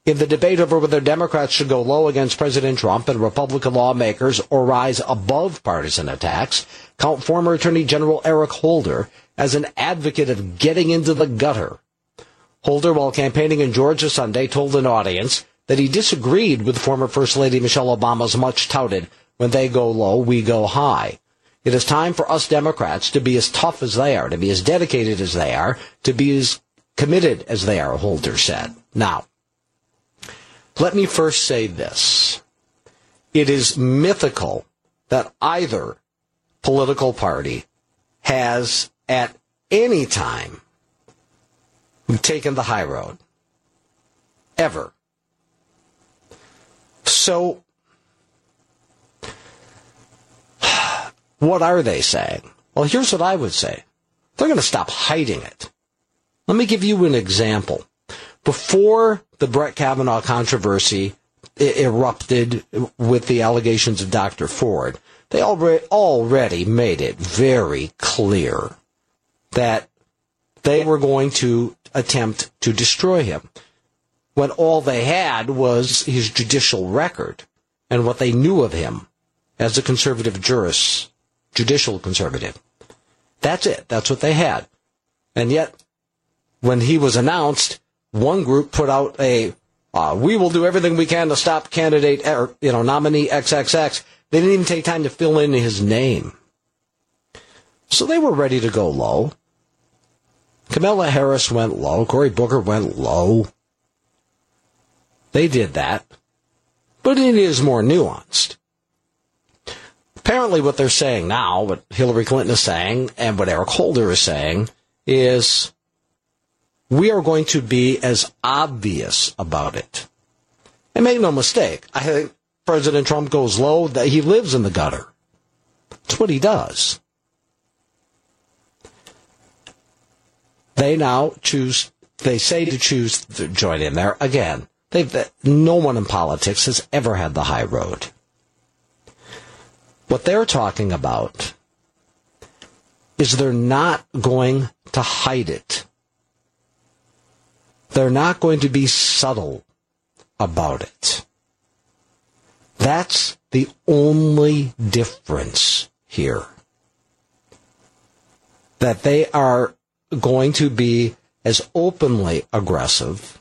In the debate over whether Democrats should go low against President Trump and Republican lawmakers or rise above partisan attacks, count former Attorney General Eric Holder as an advocate of getting into the gutter. Holder, while campaigning in Georgia Sunday, told an audience that he disagreed with former First Lady Michelle Obama's much touted, when they go low, we go high. It is time for us Democrats to be as tough as they are, to be as dedicated as they are, to be as committed as they are, Holder said. Now, let me first say this. It is mythical that either political party has at any time taken the high road. Ever. So, what are they saying? Well, here's what I would say. They're going to stop hiding it. Let me give you an example. Before the Brett Kavanaugh controversy erupted with the allegations of Dr. Ford, they already, made it very clear that they were going to attempt to destroy him when all they had was his judicial record and what they knew of him as a conservative jurist, judicial conservative. That's it. That's what they had. And yet, when he was announced, one group put out a, uh, we will do everything we can to stop candidate, or, you know, nominee XXX. They didn't even take time to fill in his name. So they were ready to go low. Kamala Harris went low. Cory Booker went low. They did that. But it is more nuanced. Apparently, what they're saying now, what Hillary Clinton is saying, and what Eric Holder is saying, is we are going to be as obvious about it. And make no mistake, I think President Trump goes low, that he lives in the gutter. That's what he does. They now choose, they say to choose to join in there. Again, they've, no one in politics has ever had the high road. What they're talking about is they're not going to hide it. They're not going to be subtle about it. That's the only difference here. That they are going to be as openly aggressive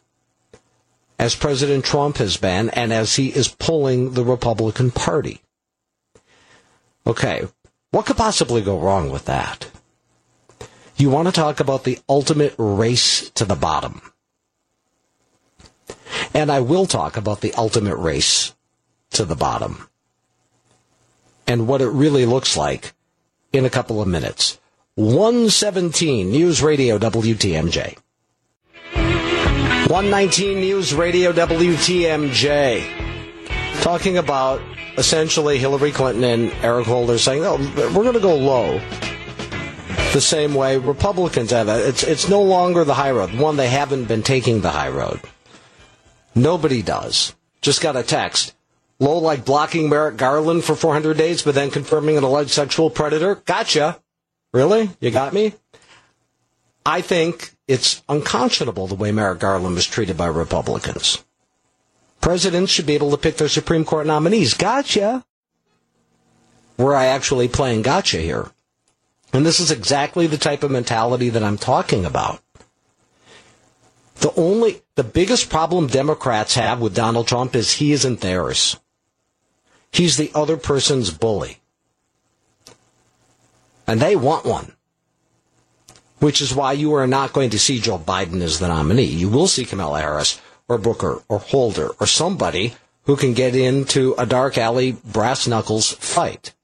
as President Trump has been and as he is pulling the Republican Party. Okay, what could possibly go wrong with that? You want to talk about the ultimate race to the bottom. And I will talk about the ultimate race to the bottom and what it really looks like in a couple of minutes. 117 News Radio WTMJ. 119 News Radio WTMJ. Talking about essentially Hillary Clinton and Eric Holder saying, oh, we're going to go low. The same way Republicans have it. It's, it's no longer the high road. One, they haven't been taking the high road. Nobody does. Just got a text. Low like blocking Merrick Garland for 400 days, but then confirming an alleged sexual predator. Gotcha. Really? You got me? I think it's unconscionable the way Merrick Garland was treated by Republicans. Presidents should be able to pick their Supreme Court nominees. Gotcha. Were I actually playing gotcha here? And this is exactly the type of mentality that I'm talking about. The only, the biggest problem Democrats have with Donald Trump is he isn't theirs. He's the other person's bully. And they want one. Which is why you are not going to see Joe Biden as the nominee. You will see Kamala Harris or Booker or Holder or somebody who can get into a dark alley brass knuckles fight.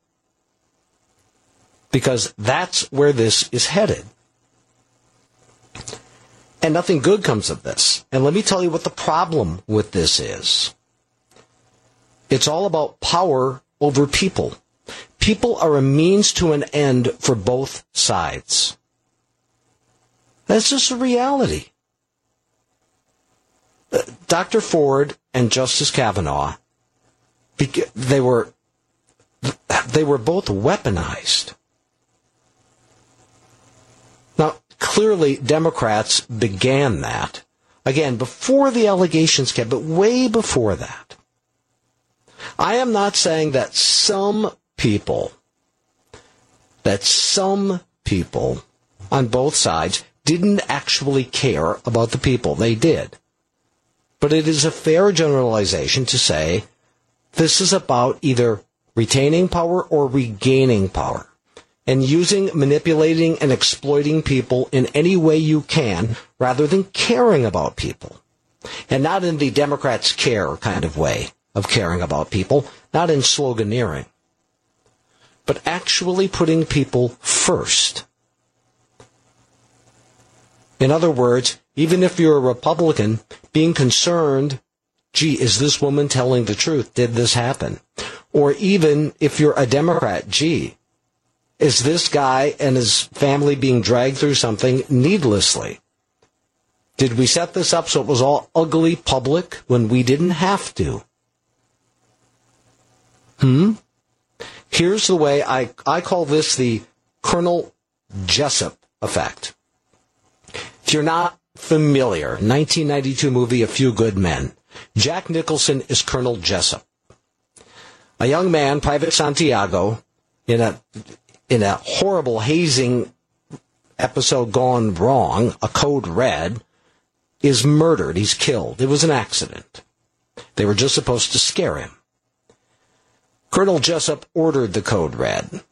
Because that's where this is headed. And nothing good comes of this. And let me tell you what the problem with this is. It's all about power over people. People are a means to an end for both sides. That's just a reality. uh, Dr. Ford and Justice Kavanaugh, they were they were both weaponized. Now, clearly, Democrats began that. Again, before the allegations came, but way before that. I am not saying that some people, that some people on both sides didn't actually care about the people. They did. But it is a fair generalization to say this is about either retaining power or regaining power and using, manipulating, and exploiting people in any way you can rather than caring about people. And not in the Democrats care kind of way of caring about people, not in sloganeering, but actually putting people first. In other words, even if you're a Republican, being concerned, gee, is this woman telling the truth? Did this happen? Or even if you're a Democrat, gee, is this guy and his family being dragged through something needlessly? Did we set this up so it was all ugly public when we didn't have to? Hmm? Here's the way I, I call this the Colonel Jessup effect. If you're not familiar, 1992 movie A Few Good Men. Jack Nicholson is Colonel Jessup. A young man, Private Santiago, in a in a horrible hazing episode gone wrong, a code red, is murdered. He's killed. It was an accident. They were just supposed to scare him. Colonel Jessup ordered the code red.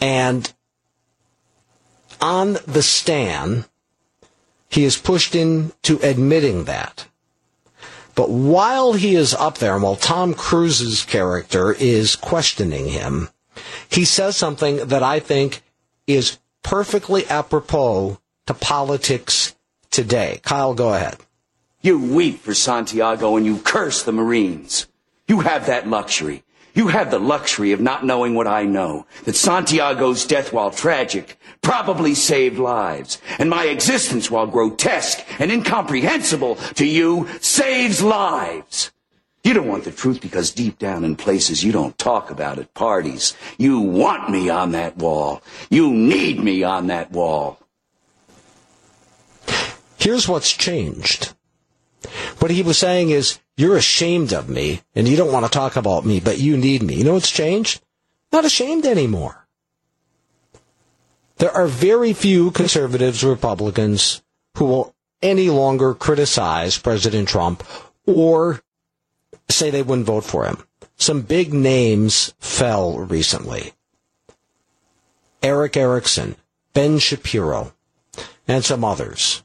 And on the stand, he is pushed into admitting that. But while he is up there, and while Tom Cruise's character is questioning him, he says something that I think is perfectly apropos to politics today. Kyle, go ahead. You weep for Santiago and you curse the Marines. You have that luxury. You have the luxury of not knowing what I know. That Santiago's death, while tragic, probably saved lives. And my existence, while grotesque and incomprehensible to you, saves lives. You don't want the truth because deep down in places you don't talk about at parties, you want me on that wall. You need me on that wall. Here's what's changed. What he was saying is, you're ashamed of me and you don't want to talk about me, but you need me. You know what's changed? Not ashamed anymore. There are very few conservatives, Republicans who will any longer criticize President Trump or say they wouldn't vote for him. Some big names fell recently. Erick Erickson, Ben Shapiro, and some others.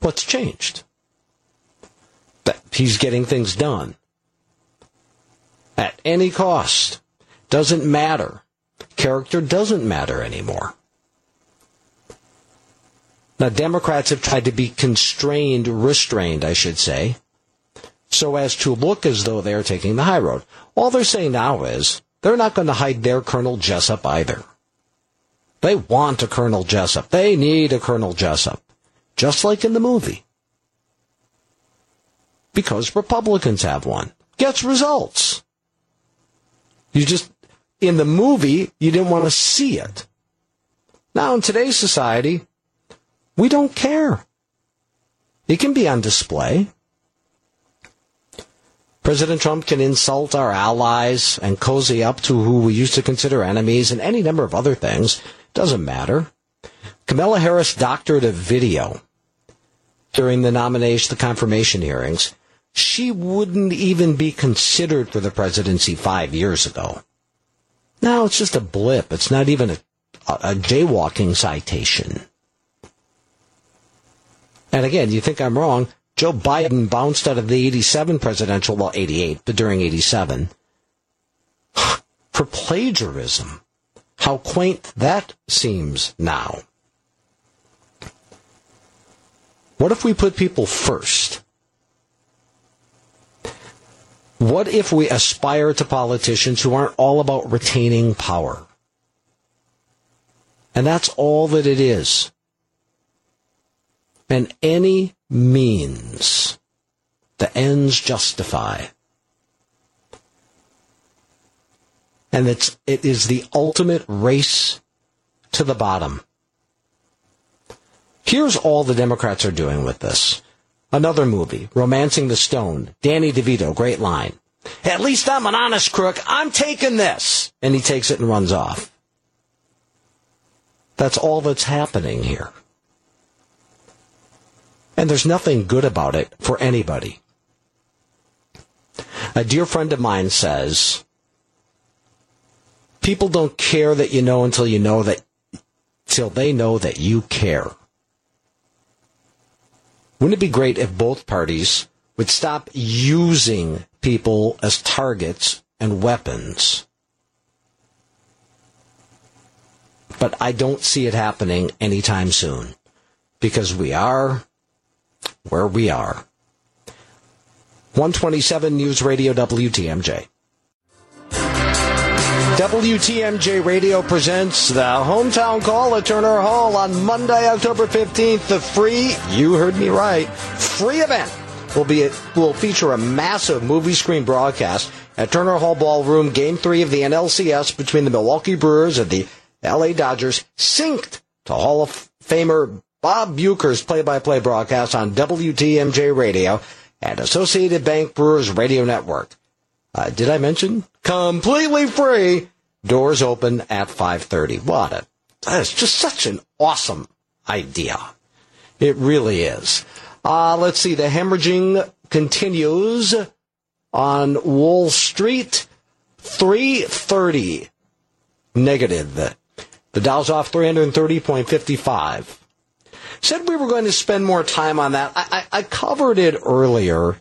What's changed? That he's getting things done. At any cost. Doesn't matter. Character doesn't matter anymore. Now, Democrats have tried to be constrained, restrained, I should say, so as to look as though they're taking the high road. All they're saying now is they're not going to hide their Colonel Jessup either. They want a Colonel Jessup. They need a Colonel Jessup. Just like in the movie. Because Republicans have one. Gets results. You just, in the movie, you didn't want to see it. Now in today's society, we don't care. It can be on display. President Trump can insult our allies and cozy up to who we used to consider enemies and any number of other things. Doesn't matter. Kamala Harris doctored a video during the nomination, the confirmation hearings. She wouldn't even be considered for the presidency five years ago. Now it's just a blip. It's not even a, a, jaywalking citation. And again, you think I'm wrong. Joe Biden bounced out of the 87 presidential, well, 88, but during 87, for plagiarism. How quaint that seems now. What if we put people first? What if we aspire to politicians who aren't all about retaining power? And that's all that it is. And any means. The ends justify. And it's, it is the ultimate race to the bottom. Here's all the Democrats are doing with this. Another movie, Romancing the Stone. Danny DeVito, great line. At least I'm an honest crook. I'm taking this. And he takes it and runs off. That's all that's happening here. And there's nothing good about it for anybody. A dear friend of mine says, people don't care that you know until you know that, till they know that you care. Wouldn't it be great if both parties would stop using people as targets and weapons? But I don't see it happening anytime soon because we are where we are. 127 News Radio WTMJ. WTMJ Radio presents the hometown call at Turner Hall on Monday, October 15th. The free, you heard me right, free event will be will feature a massive movie screen broadcast at Turner Hall Ballroom, Game 3 of the NLCS between the Milwaukee Brewers and the LA Dodgers, synced to Hall of Famer Bob Uecker's play-by-play broadcast on WTMJ Radio and Associated Bank Brewers Radio Network. Uh, did I mention completely free? Doors open at 5:30. What a that is just such an awesome idea. It really is. Uh, let's see. The hemorrhaging continues on Wall Street. 330 negative. The Dow's off 330.55. Said we were going to spend more time on that. I, I, I covered it earlier.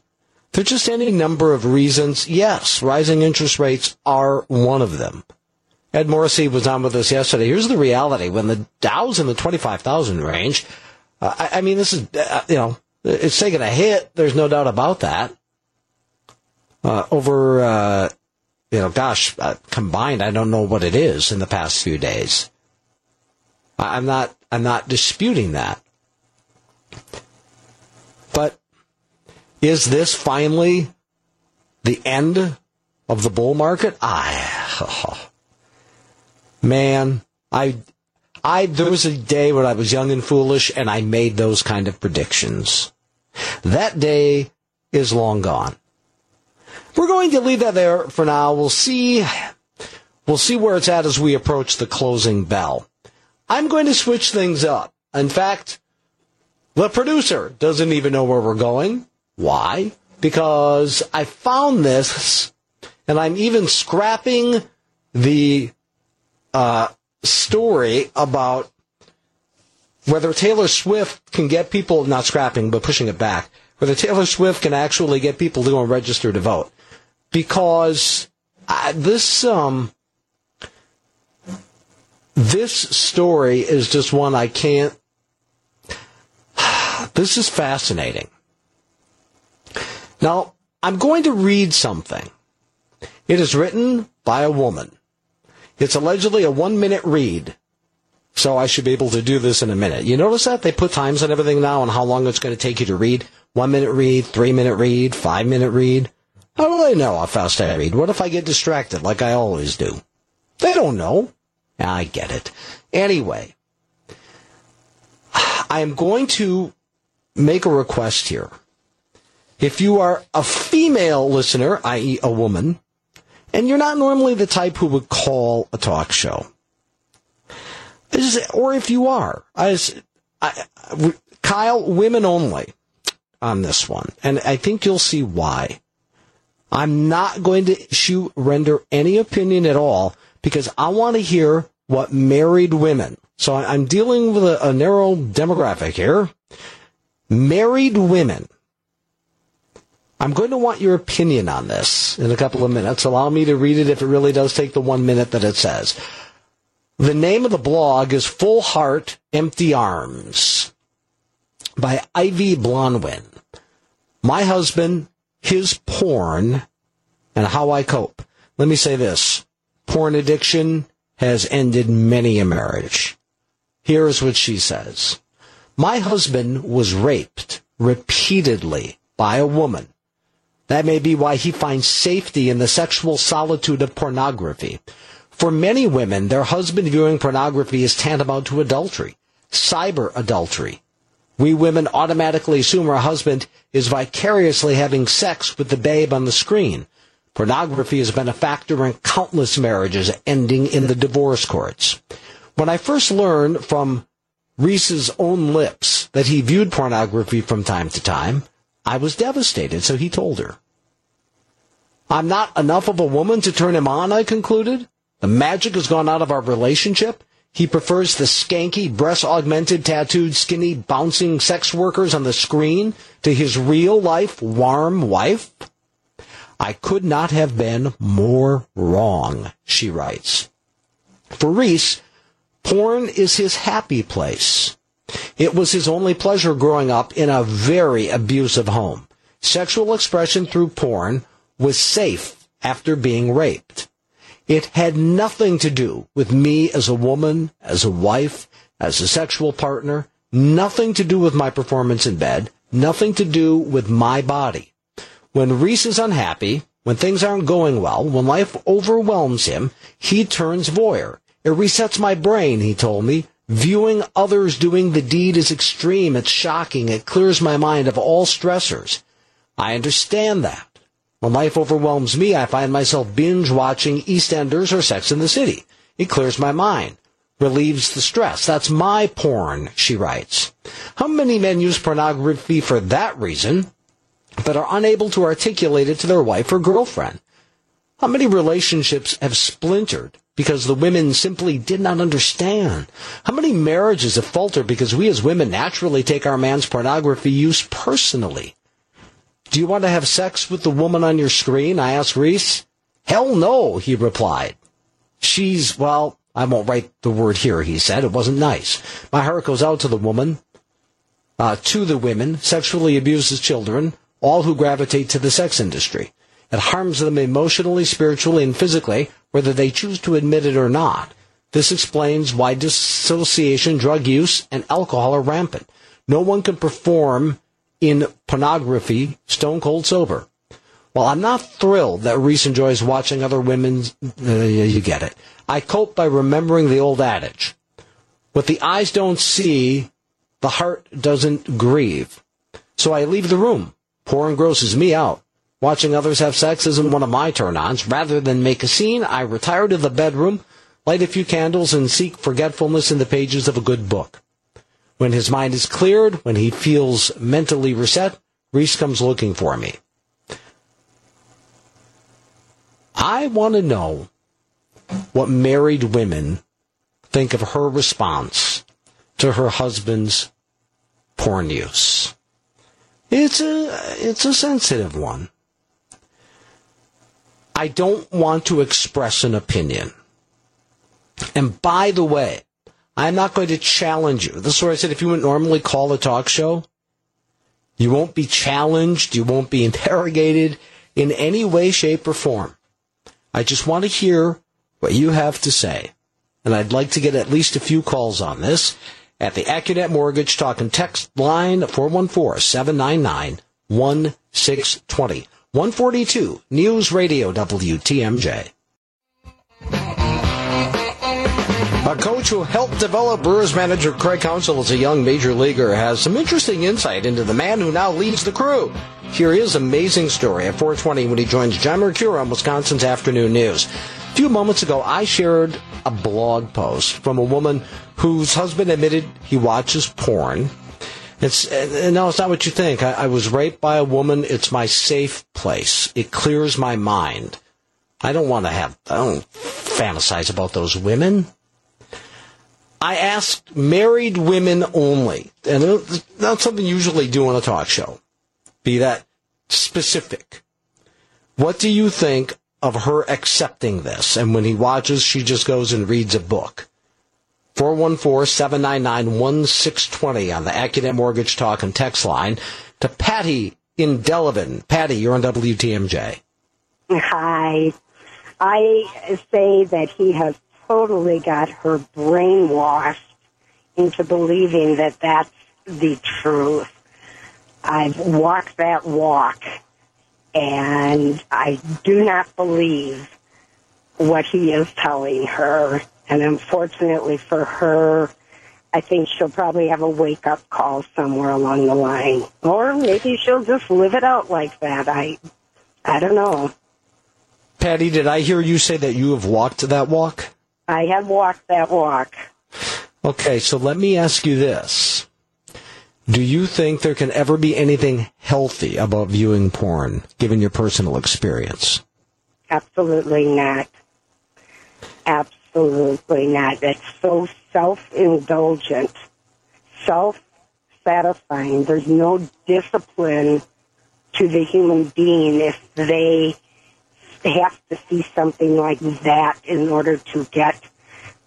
There's just any number of reasons. Yes, rising interest rates are one of them. Ed Morrissey was on with us yesterday. Here's the reality. When the Dow's in the 25,000 range, uh, I, I, mean, this is, uh, you know, it's taking a hit. There's no doubt about that. Uh, over, uh, you know, gosh, uh, combined, I don't know what it is in the past few days. I'm not, I'm not disputing that. Is this finally the end of the bull market? I, oh, man, I, I, there was a day when I was young and foolish and I made those kind of predictions. That day is long gone. We're going to leave that there for now. We'll see, we'll see where it's at as we approach the closing bell. I'm going to switch things up. In fact, the producer doesn't even know where we're going. Why? Because I found this, and I'm even scrapping the uh, story about whether Taylor Swift can get people, not scrapping, but pushing it back, whether Taylor Swift can actually get people to go and register to vote. Because uh, this, um, this story is just one I can't this is fascinating. Now, I'm going to read something. It is written by a woman. It's allegedly a one minute read. So I should be able to do this in a minute. You notice that? They put times on everything now on how long it's going to take you to read. One minute read, three minute read, five minute read. How do they know how fast I read? What if I get distracted like I always do? They don't know. I get it. Anyway, I am going to make a request here. If you are a female listener, i.e., a woman, and you're not normally the type who would call a talk show, or if you are, as I, Kyle, women only on this one, and I think you'll see why. I'm not going to issue render any opinion at all because I want to hear what married women. So I'm dealing with a, a narrow demographic here married women. I'm going to want your opinion on this in a couple of minutes. Allow me to read it if it really does take the one minute that it says. The name of the blog is Full Heart, Empty Arms by Ivy Blonwin. My husband, his porn, and how I cope. Let me say this. Porn addiction has ended many a marriage. Here's what she says. My husband was raped repeatedly by a woman. That may be why he finds safety in the sexual solitude of pornography. For many women, their husband viewing pornography is tantamount to adultery, cyber adultery. We women automatically assume our husband is vicariously having sex with the babe on the screen. Pornography has been a factor in countless marriages ending in the divorce courts. When I first learned from Reese's own lips that he viewed pornography from time to time, I was devastated, so he told her. I'm not enough of a woman to turn him on, I concluded. The magic has gone out of our relationship. He prefers the skanky, breast augmented, tattooed, skinny, bouncing sex workers on the screen to his real life, warm wife. I could not have been more wrong, she writes. For Reese, porn is his happy place. It was his only pleasure growing up in a very abusive home. Sexual expression through porn was safe after being raped. It had nothing to do with me as a woman, as a wife, as a sexual partner, nothing to do with my performance in bed, nothing to do with my body. When Reese is unhappy, when things aren't going well, when life overwhelms him, he turns voyeur. It resets my brain, he told me. Viewing others doing the deed is extreme. It's shocking. It clears my mind of all stressors. I understand that. When life overwhelms me, I find myself binge watching EastEnders or Sex in the City. It clears my mind, relieves the stress. That's my porn, she writes. How many men use pornography for that reason? but are unable to articulate it to their wife or girlfriend? How many relationships have splintered because the women simply did not understand? How many marriages have faltered because we as women naturally take our man's pornography use personally? Do you want to have sex with the woman on your screen? I asked Reese. Hell no, he replied. She's, well, I won't write the word here, he said. It wasn't nice. My heart goes out to the woman, uh, to the women, sexually abuses children, all who gravitate to the sex industry. It harms them emotionally, spiritually, and physically, whether they choose to admit it or not. This explains why dissociation, drug use, and alcohol are rampant. No one can perform in pornography stone cold sober. While I'm not thrilled that Reese enjoys watching other women, uh, you get it. I cope by remembering the old adage. What the eyes don't see, the heart doesn't grieve. So I leave the room. Porn grosses me out. Watching others have sex isn't one of my turn-ons. Rather than make a scene, I retire to the bedroom, light a few candles, and seek forgetfulness in the pages of a good book. When his mind is cleared, when he feels mentally reset, Reese comes looking for me. I want to know what married women think of her response to her husband's porn use. It's a it's a sensitive one. I don't want to express an opinion. And by the way, I'm not going to challenge you. This is where I said if you would normally call a talk show, you won't be challenged, you won't be interrogated in any way, shape, or form. I just want to hear what you have to say. And I'd like to get at least a few calls on this at the AccuNet Mortgage Talk and Text line 414-799-1620. 142 News Radio WTMJ. A coach who helped develop Brewers manager Craig Counsell as a young major leaguer has some interesting insight into the man who now leads the crew. Here is amazing story at 420 when he joins John Mercure on Wisconsin's Afternoon News. A few moments ago, I shared a blog post from a woman whose husband admitted he watches porn. It's uh, no, it's not what you think. I, I was raped by a woman. It's my safe place. It clears my mind. I don't want to have. I don't fantasize about those women. I asked married women only, and that's something you usually do on a talk show. Be that specific. What do you think of her accepting this. And when he watches, she just goes and reads a book. 414-799-1620 on the AccuNet Mortgage Talk and Text line to Patty in Delavan. Patty, you're on WTMJ. Hi. I say that he has totally got her brainwashed into believing that that's the truth. I've walked that walk, and I do not believe what he is telling her. And unfortunately for her, I think she'll probably have a wake up call somewhere along the line. Or maybe she'll just live it out like that. I I don't know. Patty, did I hear you say that you have walked that walk? I have walked that walk. Okay, so let me ask you this. Do you think there can ever be anything healthy about viewing porn, given your personal experience? Absolutely not. Absolutely not. It's so self-indulgent, self-satisfying. There's no discipline to the human being if they have to see something like that in order to get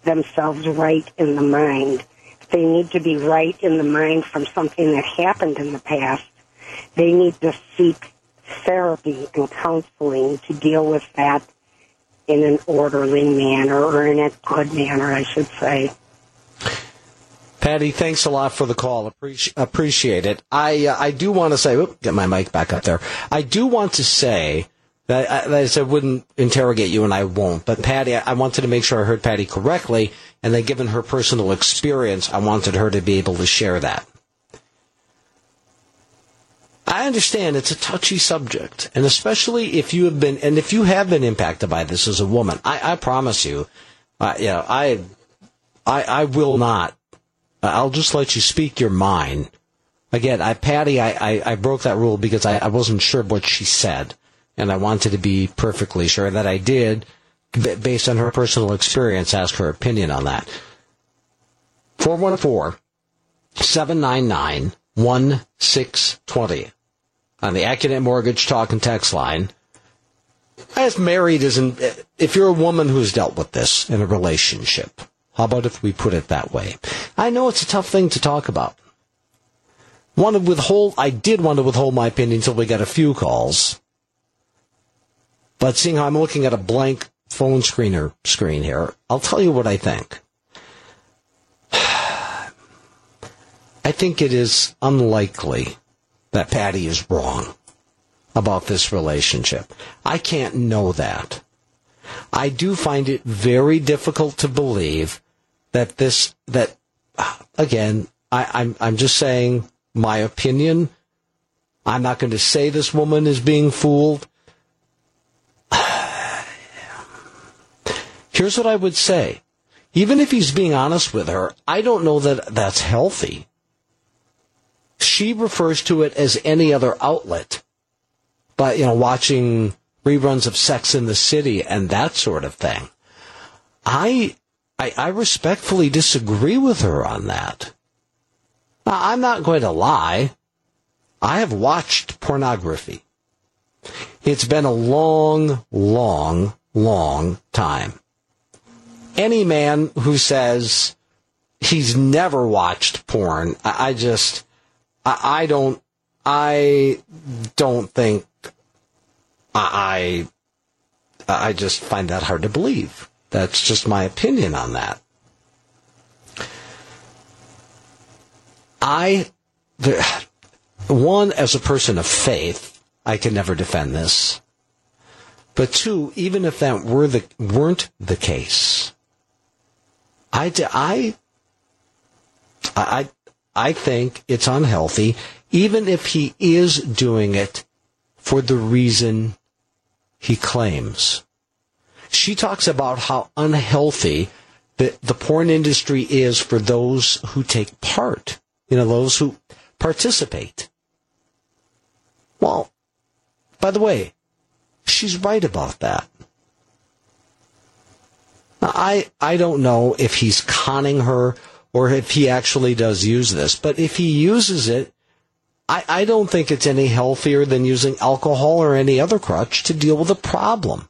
themselves right in the mind. If they need to be right in the mind from something that happened in the past. They need to seek therapy and counseling to deal with that in an orderly manner or in a good manner, I should say. Patty, thanks a lot for the call. Appreci- appreciate it. I uh, I do want to say, get my mic back up there. I do want to say that I, that I wouldn't interrogate you, and I won't. But Patty, I, wanted to make sure I heard Patty correctly, and that given her personal experience, I wanted her to be able to share that. I understand it's a touchy subject, and especially if you have been, and if you have been impacted by this as a woman, I, I promise you, uh, you know, I, I, I will not. I'll just let you speak your mind. Again, I, Patty, I, I, I broke that rule because I, I wasn't sure what she said, and I wanted to be perfectly sure that I did, based on her personal experience, ask her opinion on that. 414 799 1620 on the AccuNet Mortgage Talk and Text line. As married isn't, if you're a woman who's dealt with this in a relationship, how about if we put it that way? I know it's a tough thing to talk about. Want to withhold, I did want to withhold my opinion until we got a few calls. But seeing how I'm looking at a blank phone screener screen here, I'll tell you what I think. I think it is unlikely that Patty is wrong about this relationship. I can't know that. I do find it very difficult to believe that this, that, uh, again, I, I'm, I'm just saying my opinion. I'm not going to say this woman is being fooled. Here's what I would say. Even if he's being honest with her, I don't know that that's healthy she refers to it as any other outlet. But, you know, watching reruns of Sex in the City and that sort of thing. I, I, I respectfully disagree with her on that. Now, I'm not going to lie. I have watched pornography. It's been a long, long, long time. Any man who says he's never watched porn, I, I just, I, I don't. I don't think. I. I just find that hard to believe. That's just my opinion on that. I, one, as a person of faith, I can never defend this. But two, even if that were the, weren't the case, I, I, I, I think it's unhealthy, even if he is doing it for the reason he claims. She talks about how unhealthy the, the porn industry is for those who take part, you know, those who participate. Well, by the way, she's right about that. I, I don't know if he's conning her or if he actually does use this. But if he uses it, I, I don't think it's any healthier than using alcohol or any other crutch to deal with a problem.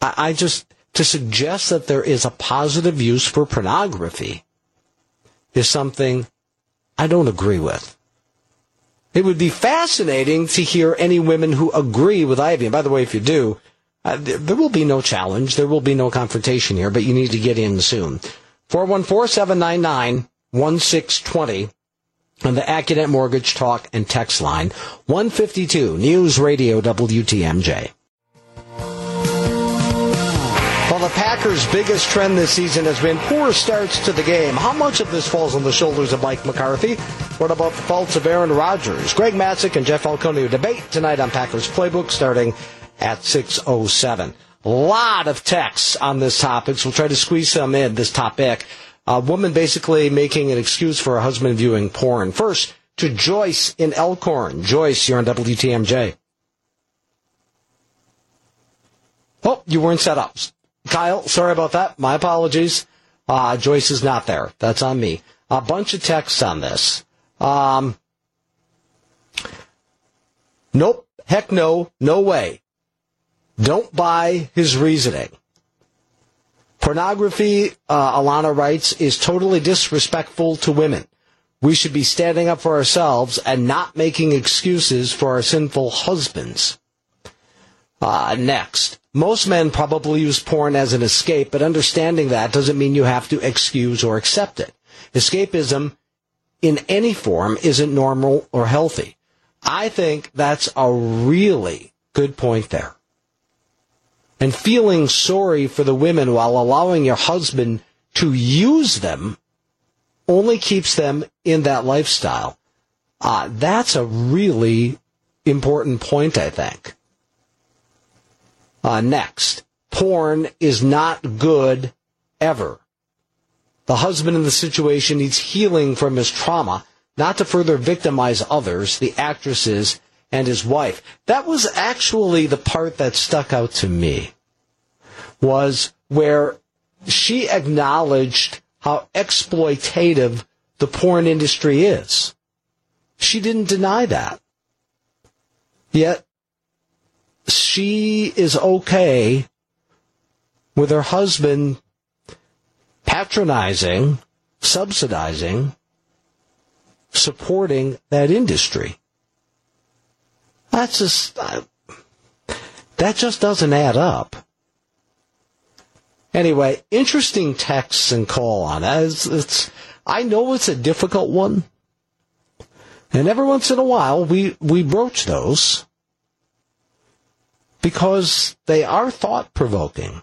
I, I just, to suggest that there is a positive use for pornography is something I don't agree with. It would be fascinating to hear any women who agree with Ivy. And by the way, if you do, uh, there will be no challenge. There will be no confrontation here, but you need to get in soon. 414 799 1620. on the AccuNet Mortgage Talk and Text line 152 News Radio WTMJ. Well, the Packers' biggest trend this season has been poor starts to the game. How much of this falls on the shoulders of Mike McCarthy? What about the faults of Aaron Rodgers? Greg Matzek and Jeff Falcone debate tonight on Packers Playbook starting at 6.07. Lot of texts on this topic, so we'll try to squeeze some in, this topic. A woman basically making an excuse for her husband viewing porn. First, to Joyce in Elkhorn. Joyce, you're on WTMJ. Oh, you weren't set up. Kyle, sorry about that. My apologies. Uh, Joyce is not there. That's on me. A bunch of texts on this. Um, nope. Heck no. No way. Don't buy his reasoning. Pornography, uh, Alana writes, is totally disrespectful to women. We should be standing up for ourselves and not making excuses for our sinful husbands. Uh, next. Most men probably use porn as an escape, but understanding that doesn't mean you have to excuse or accept it. Escapism in any form isn't normal or healthy. I think that's a really good point there and feeling sorry for the women while allowing your husband to use them only keeps them in that lifestyle. Uh, that's a really important point, I think. Uh, next, porn is not good ever. The husband in the situation needs healing from his trauma, not to further victimize others, the actresses, and his wife. That was actually the part that stuck out to me was where she acknowledged how exploitative the porn industry is. She didn't deny that. Yet she is okay with her husband patronizing, subsidizing, supporting that industry. That's just, uh, that just doesn't add up. Anyway, interesting texts and call on. It's, it's, I know it's a difficult one. And every once in a while, we, we broach those because they are thought provoking.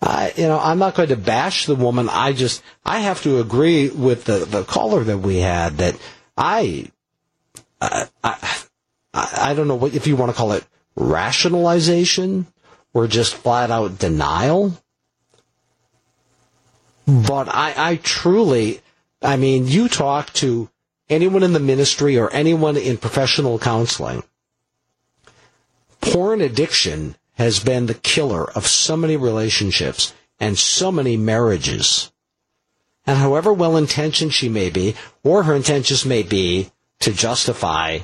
I, you know, I'm not going to bash the woman. I just, I have to agree with the, the caller that we had that I, I, I, I don't know what, if you want to call it rationalization or just flat out denial. But I, I truly, I mean, you talk to anyone in the ministry or anyone in professional counseling. Porn addiction has been the killer of so many relationships and so many marriages. And however well intentioned she may be, or her intentions may be to justify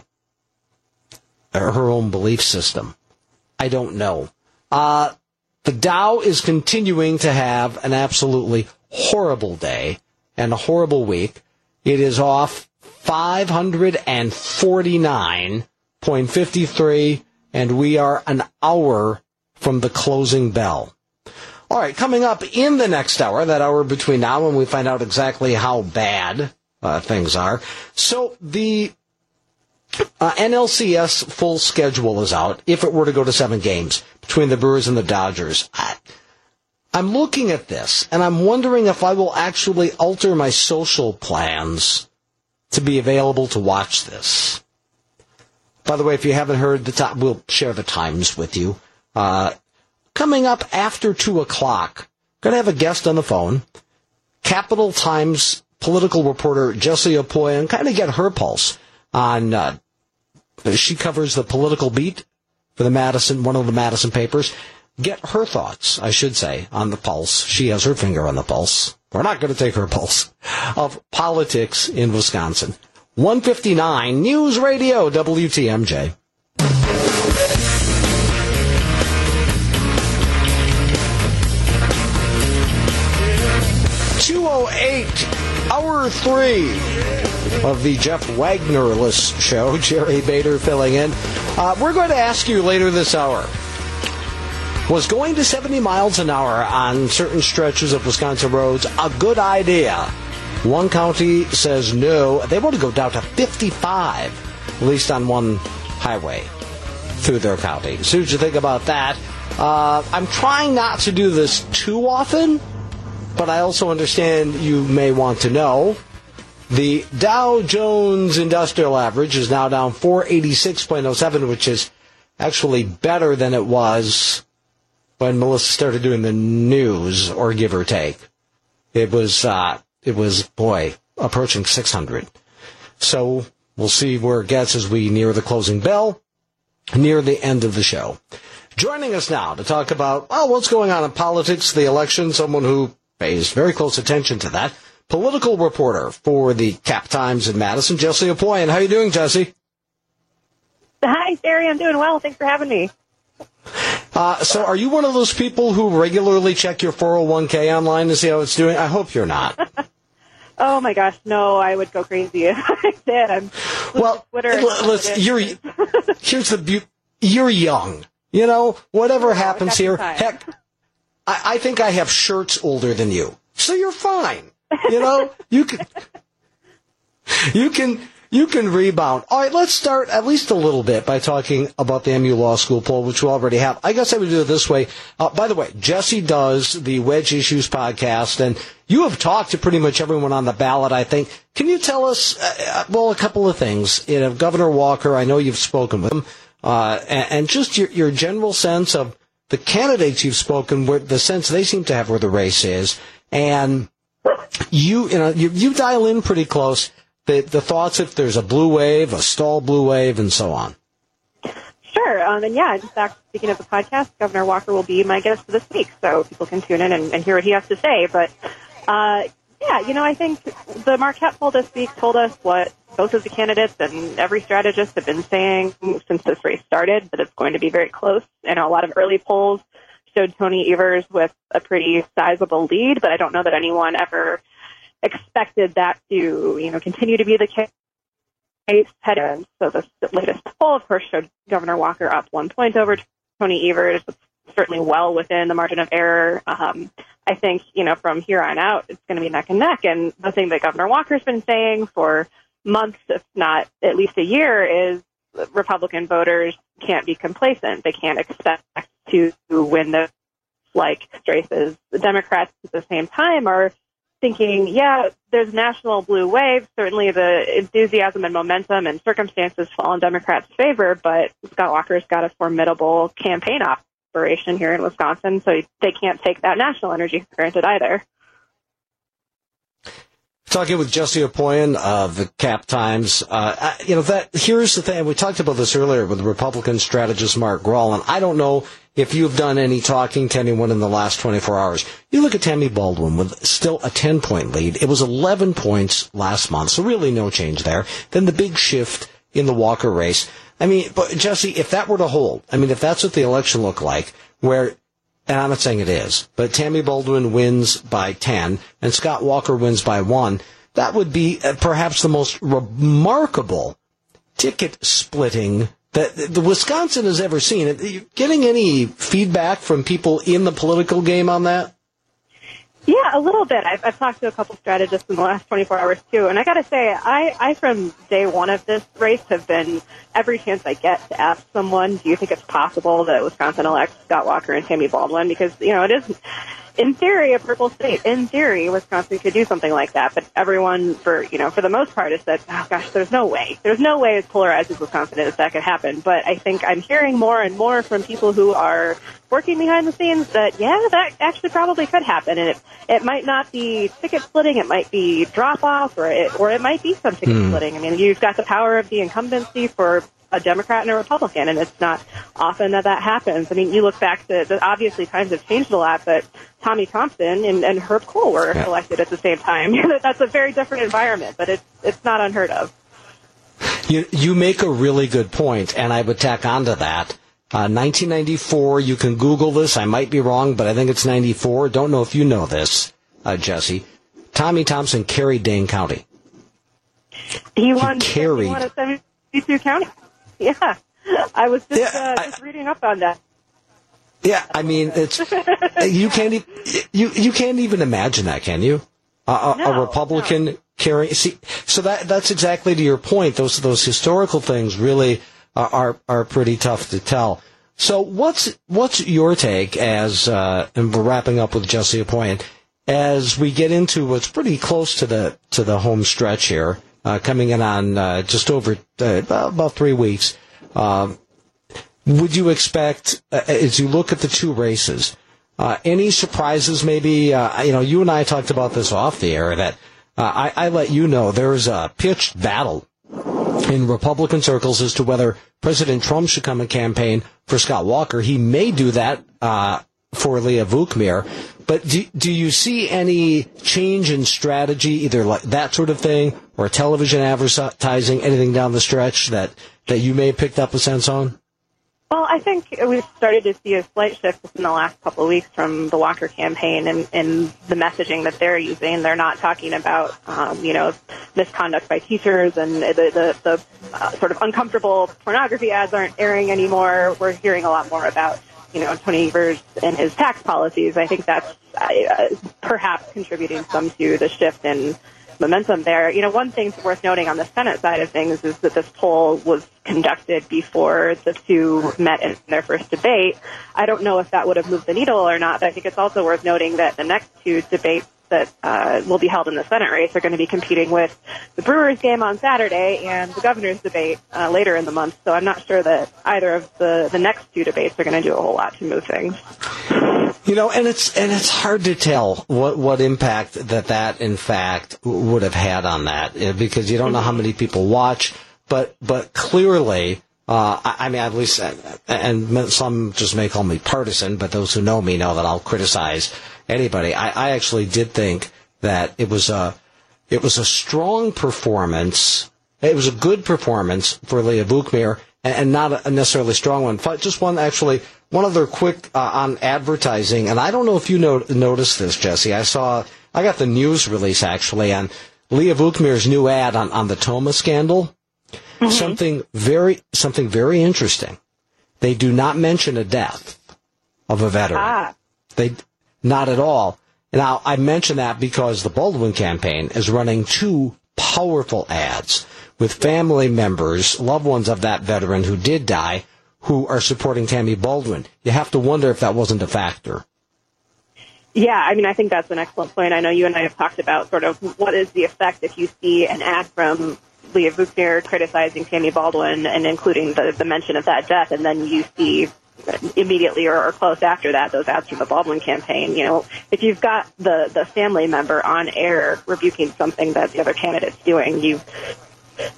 her own belief system, I don't know. Uh, the Dow is continuing to have an absolutely horrible day and a horrible week. It is off 549.53, and we are an hour from the closing bell. All right, coming up in the next hour, that hour between now and we find out exactly how bad uh, things are. So the uh, NLCS full schedule is out if it were to go to seven games between the Brewers and the Dodgers. I, I'm looking at this and I'm wondering if I will actually alter my social plans to be available to watch this. By the way, if you haven't heard the top, we'll share the times with you. Uh, coming up after two o'clock, going to have a guest on the phone, Capital Times political reporter Jessie Apoy, and kind of get her pulse on. Uh, she covers the political beat for the Madison, one of the Madison papers. Get her thoughts, I should say, on the pulse. She has her finger on the pulse. We're not going to take her pulse of politics in Wisconsin. 159 News Radio WTMJ. Two oh eight, hour three of the Jeff Wagnerless show. Jerry Bader filling in. Uh, we're going to ask you later this hour. Was going to 70 miles an hour on certain stretches of Wisconsin roads a good idea? One county says no. They want to go down to 55, at least on one highway through their county. So what you think about that? Uh, I'm trying not to do this too often, but I also understand you may want to know. The Dow Jones Industrial Average is now down 486.07, which is actually better than it was when Melissa started doing the news, or give or take. It was, uh, it was, boy, approaching 600. So we'll see where it gets as we near the closing bell, near the end of the show. Joining us now to talk about, well, what's going on in politics, the election, someone who pays very close attention to that, political reporter for the Cap Times in Madison, Jessie Opoien. How are you doing, Jessie? Hi, Jerry. I'm doing well. Thanks for having me. Uh, so are you one of those people who regularly check your 401k online to see how it's doing? I hope you're not. oh my gosh, no, I would go crazy if I did. I'm well, Twitter. l- listen, you're, here's the beauty. You're young. You know, whatever happens here, heck, I, I think I have shirts older than you. So you're fine. You know, you can, you can, you can rebound. All right, let's start at least a little bit by talking about the MU Law School poll, which we already have. I guess I would do it this way. Uh, by the way, Jessie does the Wedge Issues podcast, and you have talked to pretty much everyone on the ballot, I think. Can you tell us, uh, well, a couple of things? You know, Governor Walker, I know you've spoken with him, uh, and, and just your, your general sense of the candidates you've spoken with, the sense they seem to have where the race is, and you, you know, you, you dial in pretty close the, the thoughts if there's a blue wave, a stall blue wave, and so on. Sure. Um, and yeah, in fact, speaking of the podcast, Governor Walker will be my guest this week, so people can tune in and, and hear what he has to say. But uh, yeah, you know, I think the Marquette poll this week told us what both of the candidates and every strategist have been saying since this race started, that it's going to be very close. And a lot of early polls showed Tony Evers with a pretty sizable lead, but I don't know that anyone ever expected that to, you know, continue to be the case. Head So the latest poll, of course, showed Governor Walker up one point over Tony Evers, certainly well within the margin of error. Um, I think, you know, from here on out, it's going to be neck and neck. And the thing that Governor Walker's been saying for months, if not at least a year, is Republican voters can't be complacent. They can't expect to win the like races. The Democrats at the same time are thinking, yeah, there's national blue wave. Certainly the enthusiasm and momentum and circumstances fall in Democrats' favor, but Scott Walker's got a formidable campaign operation here in Wisconsin, so they can't take that national energy for granted either. Talking with Jessie Opoien of the Cap Times, uh, you know that here's the thing. We talked about this earlier with Republican strategist Mark Graul, and I don't know if you've done any talking to anyone in the last 24 hours. You look at Tammy Baldwin with still a 10 point lead. It was 11 points last month, so really no change there. Then the big shift in the Walker race. I mean, but Jessie, if that were to hold, I mean, if that's what the election looked like, where and I'm not saying it is, but Tammy Baldwin wins by 10 and Scott Walker wins by 1, that would be uh, perhaps the most remarkable ticket splitting that the Wisconsin has ever seen. Are you getting any feedback from people in the political game on that? Yeah, a little bit. I've, I've talked to a couple strategists in the last 24 hours too, and I got to say, I, I from day one of this race have been every chance I get to ask someone, do you think it's possible that Wisconsin elects Scott Walker and Tammy Baldwin? Because you know it is in theory, a purple state. In theory, Wisconsin could do something like that, but everyone, for you know, for the most part, has said, "Oh gosh, there's no way. There's no way as polarized as Wisconsin is that could happen." But I think I'm hearing more and more from people who are working behind the scenes that yeah, that actually probably could happen, and it it might not be ticket splitting, it might be drop off, or it or it might be some ticket Hmm. splitting. I mean, you've got the power of the incumbency for a Democrat and a Republican, and it's not often that that happens. I mean, you look back to the, obviously times have changed a lot, but Tommy Thompson and, and Herb Kohl were Yeah. elected at the same time. That's a very different environment, but it's it's not unheard of. You, you make a really good point, and I would tack onto that. Uh, 1994, you can Google this. I might be wrong, but I think it's 94. Don't know if you know this, uh, Jessie. Tommy Thompson carried Dane County. He won. carried. He won a 72 county. Yeah, I was just Yeah, uh, I- just reading up on that. Yeah, I mean, it's you can't e- you you can't even imagine that, can you? a, no, a Republican no. carrying. See, so that that's exactly to your point. Those those historical things really are are, are pretty tough to tell. So what's what's your take as uh, and we're wrapping up with Jessie Opoien as we get into what's pretty close to the to the home stretch here, coming in on uh, just over uh, about, three weeks. Would you expect, uh, as you look at the two races, uh, any surprises? Maybe uh, you know, you and I talked about this off the air. That uh, I, I let you know there's a pitched battle in Republican circles as to whether President Trump should come and campaign for Scott Walker. He may do that uh, for Leah Vukmir. But do, do you see any change in strategy, either like that sort of thing, or television advertising, anything down the stretch that, that you may have picked up a sense on? Well, I think we've started to see a slight shift in the last couple of weeks from the Walker campaign and, and the messaging that they're using. They're not talking about, um, you know, misconduct by teachers and the, the, the uh, sort of uncomfortable pornography ads aren't airing anymore. We're hearing a lot more about, you know, Tony Evers and his tax policies. I think that's uh, perhaps contributing some to the shift in momentum there. You know, one thing worth noting on the Senate side of things is that this poll was conducted before the two met in their first debate. I don't know if that would have moved the needle or not, but I think it's also worth noting that the next two debates that uh, will be held in the Senate race are going to be competing with the Brewers game on Saturday and the governor's debate uh, later in the month. So I'm not sure that either of the, the next two debates are going to do a whole lot to move things. You know, and it's and it's hard to tell what what impact that that in fact would have had on that eh, because you don't know how many people watch, but but clearly. Uh, I, I mean, at least, uh, and some just may call me partisan, but those who know me know that I'll criticize anybody. I, I actually did think that it was a, it was a strong performance. It was a good performance for Leah Vukmir and, and not a necessarily strong one. Just one actually one other quick uh, on advertising, and I don't know if you noticed this, Jessie. I saw, I got the news release actually on Leah Vukmir's new ad on, on the Tomah scandal. Mm-hmm. Something very, something very interesting. They do not mention a death of a veteran. Ah. They, not at all. Now, I mention that because the Baldwin campaign is running two powerful ads with family members, loved ones of that veteran who did die, who are supporting Tammy Baldwin. You have to wonder if that wasn't a factor. Yeah, I mean, I think that's an excellent point. I know you and I have talked about sort of what is the effect if you see an ad from Leah Vukmir criticizing Tammy Baldwin and including the, the mention of that death, and then you see immediately or, or close after that those ads from the Baldwin campaign. You know, if you've got the the family member on air rebuking something that the other candidate's doing, you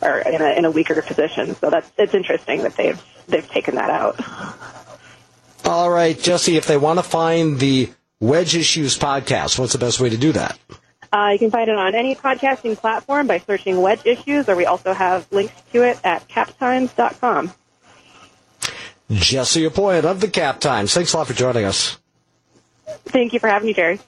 are in a in a weaker position. So that's it's interesting that they've they've taken that out. All right, Jessie, if they want to find the Wedge Issues podcast, what's the best way to do that? Uh, you can find it on any podcasting platform by searching Wedge Issues, or we also have links to it at captimes.com. Jessie Opoien of the Cap Times. Thanks a lot for joining us. Thank you for having me, Jerry.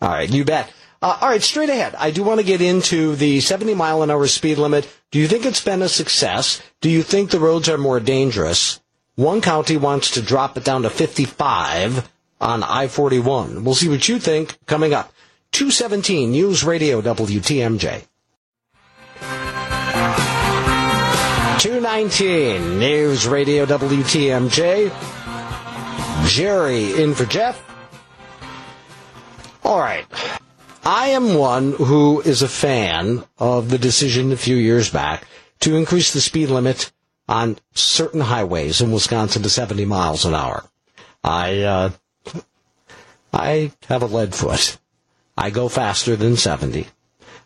All right, you bet. Uh, all right, straight ahead. I do want to get into the 70 mile an hour speed limit. Do you think it's been a success? Do you think the roads are more dangerous? One county wants to drop it down to 55 on I-41. We'll see what you think coming up. 217 News Radio WTMJ. 219 News Radio WTMJ. Jerry in for Jeff. All right. I am one who is a fan of the decision a few years back to increase the speed limit on certain highways in Wisconsin to 70 miles an hour. I, uh, I have a lead foot. I go faster than 70.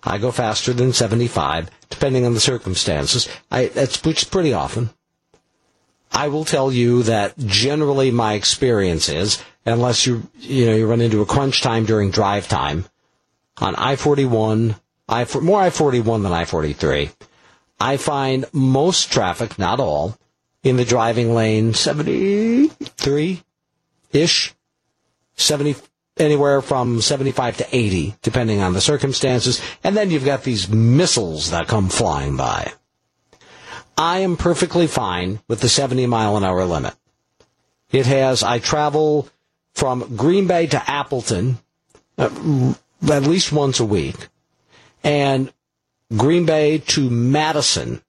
I go faster than 75, depending on the circumstances. I, that's which pretty often. I will tell you that generally my experience is, unless you, you know, you run into a crunch time during drive time, on I-41, I, more I-41 than I-43. I find most traffic, not all, in the driving lane 73-ish, 70, anywhere from 75 to 80, depending on the circumstances. And then you've got these missiles that come flying by. I am perfectly fine with the 70 mile an hour limit. It has, I travel from Green Bay to Appleton, uh, at least once a week, and Green Bay to Madison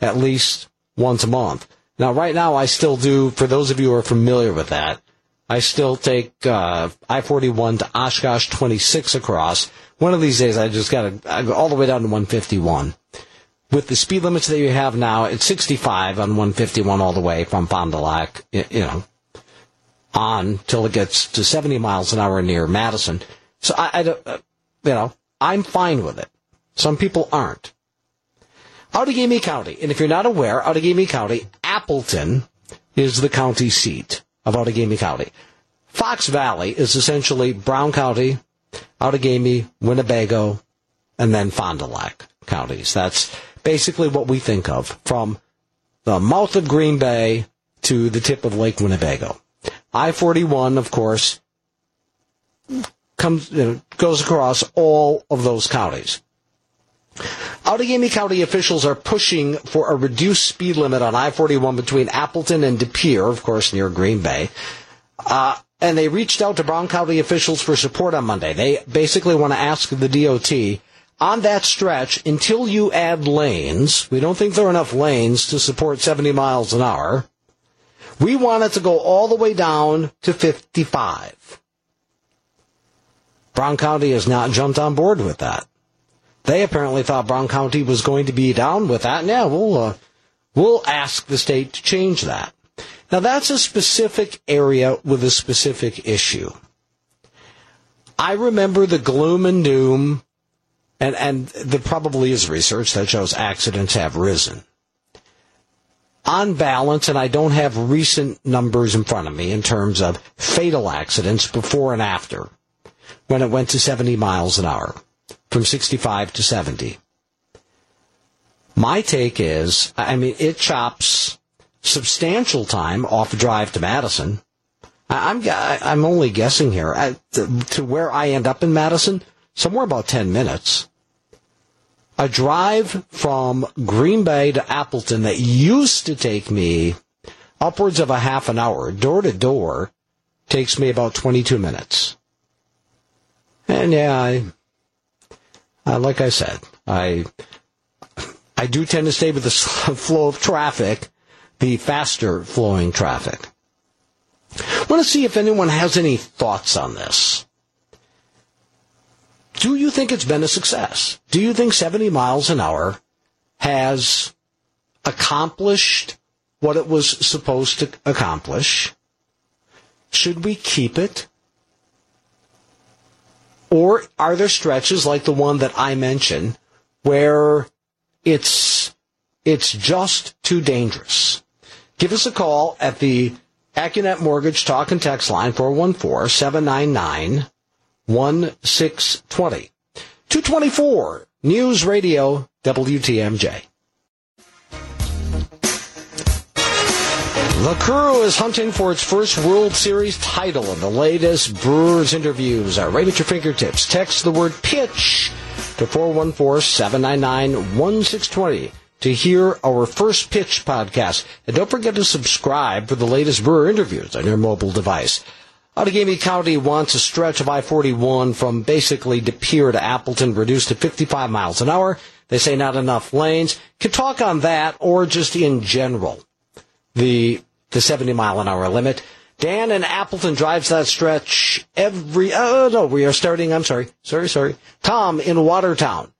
at least once a month. Now, right now, I still do, for those of you who are familiar with that, I still take uh, I-41 to Oshkosh 26 across. One of these days, I just got to go all the way down to 151. With the speed limits that you have now, it's 65 on 151 all the way from Fond du Lac, you know, on till it gets to 70 miles an hour near Madison. So I, I uh, you know, I'm fine with it. Some people aren't. Outagamie County, and if you're not aware, Outagamie County, Appleton is the county seat of Outagamie County. Fox Valley is essentially Brown County, Outagamie, Winnebago, and then Fond du Lac counties. That's basically what we think of from the mouth of Green Bay to the tip of Lake Winnebago. I-41, of course, comes, you know, goes across all of those counties. Outagamie County officials are pushing for a reduced speed limit on I-41 between Appleton and De Pere, of course, near Green Bay. Uh, and they reached out to Brown County officials for support on Monday. They basically want to ask the DOT on that stretch until you add lanes. We don't think there are enough lanes to support 70 miles an hour. We want it to go all the way down to 55. Brown County has not jumped on board with that. They apparently thought Brown County was going to be down with that. Yeah, we'll uh, we'll ask the state to change that. Now that's a specific area with a specific issue. I remember the gloom and doom, and and there probably is research that shows accidents have risen. On balance, and I don't have recent numbers in front of me in terms of fatal accidents before and after, when it went to 70 miles an hour from 65 to 70. My take is, I mean, it chops substantial time off a drive to Madison. I'm I'm only guessing here to where I end up in Madison, somewhere about 10 minutes. A drive from Green Bay to Appleton that used to take me upwards of a half an hour, door to door, takes me about 22 minutes. And yeah, I, uh, like I said, I I do tend to stay with the flow of traffic, the faster flowing traffic. I want to see if anyone has any thoughts on this. Do you think it's been a success? Do you think 70 miles an hour has accomplished what it was supposed to accomplish? Should we keep it? Or are there stretches like the one that I mentioned where it's, it's just too dangerous? Give us a call at the Accunet Mortgage Talk and Text line 414-799-1620. 224 News Radio WTMJ. The crew is hunting for its first World Series title, and the latest Brewers interviews are right at your fingertips. Text the word pitch to 414-799-1620 to hear our first pitch podcast. And don't forget to subscribe for the latest Brewer interviews on your mobile device. Outagamie County wants a stretch of I-41 from basically De Pere to Appleton reduced to 55 miles an hour. They say not enough lanes. Can talk on that or just in general. The the 70 mile an hour limit. Dan and Appleton drives that stretch every, oh no, we are starting, I'm sorry, sorry, sorry. Tom in Watertown.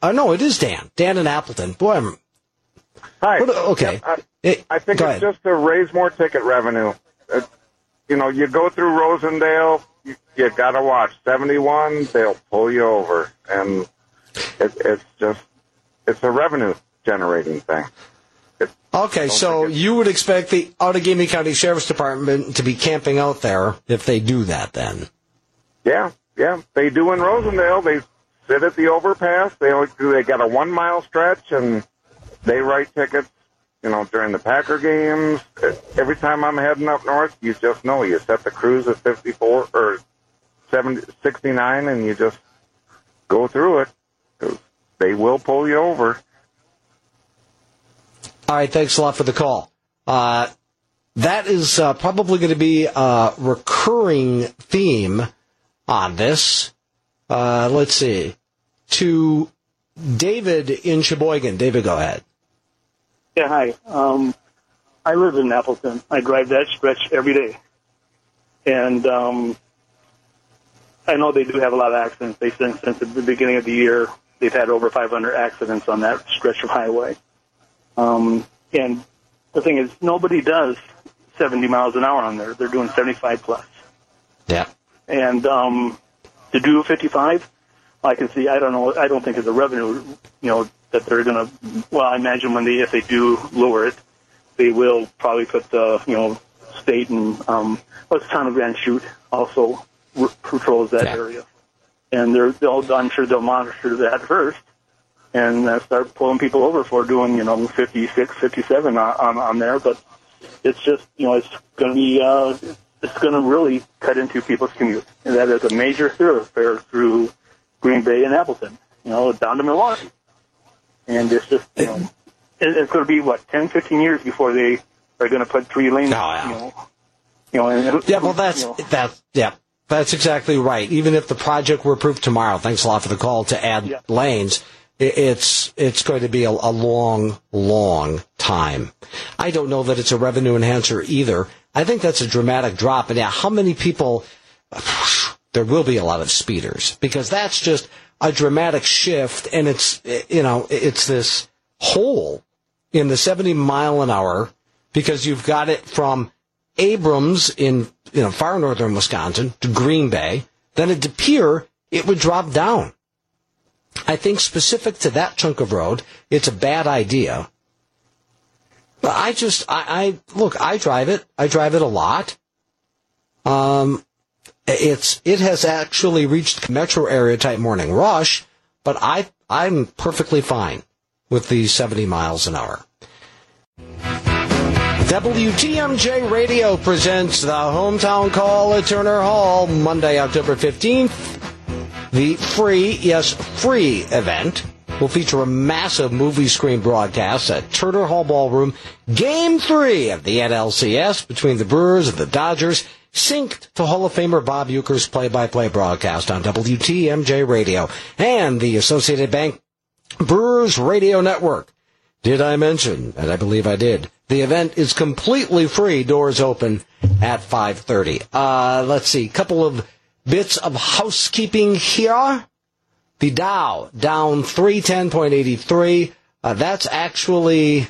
Uh, no, it is Dan. Dan and Appleton. Boy, I'm, Hi. What, okay. I, eh, I think it's ahead. just to raise more ticket revenue. Uh, you know, you go through Rosendale, you, you got to watch 71, they'll pull you over. And it, it's just, it's a revenue generating thing. Okay, so you would expect the Outagamie County Sheriff's Department to be camping out there if they do that, then? Yeah, yeah, they do in Rosendale. They sit at the overpass. They always do they got a one mile stretch, and they write tickets. You know, during the Packer games, every time I'm heading up north, you just know you set the cruise at 54 or 70, 69, and you just go through it. They will pull you over. All right, thanks a lot for the call. Uh, that is uh, probably going to be a recurring theme on this. Uh, let's see. To David in Sheboygan. David, go ahead. Yeah, hi. Um, I live in Appleton. I drive that stretch every day. And um, I know they do have a lot of accidents. They since since the beginning of the year, they've had over 500 accidents on that stretch of highway. Um, and the thing is, nobody does 70 miles an hour on there. They're doing 75 plus. Yeah. And um, to do 55, I can see. I don't know. I don't think it's a revenue. You know that they're going to. Well, I imagine when they if they do lower it, they will probably put the you know state and um, what's town of Grand Chute also r- patrols that Yeah. area, and they're they'll I'm sure they'll monitor that first and uh, start pulling people over for doing you know 56, 57 on on, on there. But it's just you know it's going to be uh, it's going to really cut into people's commute, and that is a major thoroughfare through Green Bay and Appleton, you know, down to Milwaukee, and it's just you know it, it's going to be what 10, 15 years before they are going to put three lanes, Oh, yeah. you know, you know, and, Yeah, well, that's you know, that. Yeah, that's exactly right. Even if the project were approved tomorrow, thanks a lot for the call to add Yeah. lanes. It's it's going to be a, a long, long time. I don't know that it's a revenue enhancer either. I think that's a dramatic drop. And yeah, how many people? There will be a lot of speeders because that's just a dramatic shift, and it's you know it's this hole in the 70 mile an hour because you've got it from Abrams in you know far northern Wisconsin to Green Bay, then at De Pere it would drop down. I think specific to that chunk of road, it's a bad idea. But I just I, I look I drive it I drive it a lot. Um, it's it has actually reached metro area type morning rush, but I I'm perfectly fine with the 70 miles an hour. WTMJ Radio presents the hometown call at Turner Hall Monday, October 15th. The free, yes, free event will feature a massive movie screen broadcast at Turner Hall Ballroom. Game three of the NLCS between the Brewers and the Dodgers, synced to Hall of Famer Bob Uecker's play-by-play broadcast on WTMJ Radio and the Associated Bank Brewers Radio Network. Did I mention, and I believe I did, the event is completely free, doors open at 5.30. Uh, let's see, a couple of bits of housekeeping here. The Dow down 310.83. Uh, that's actually,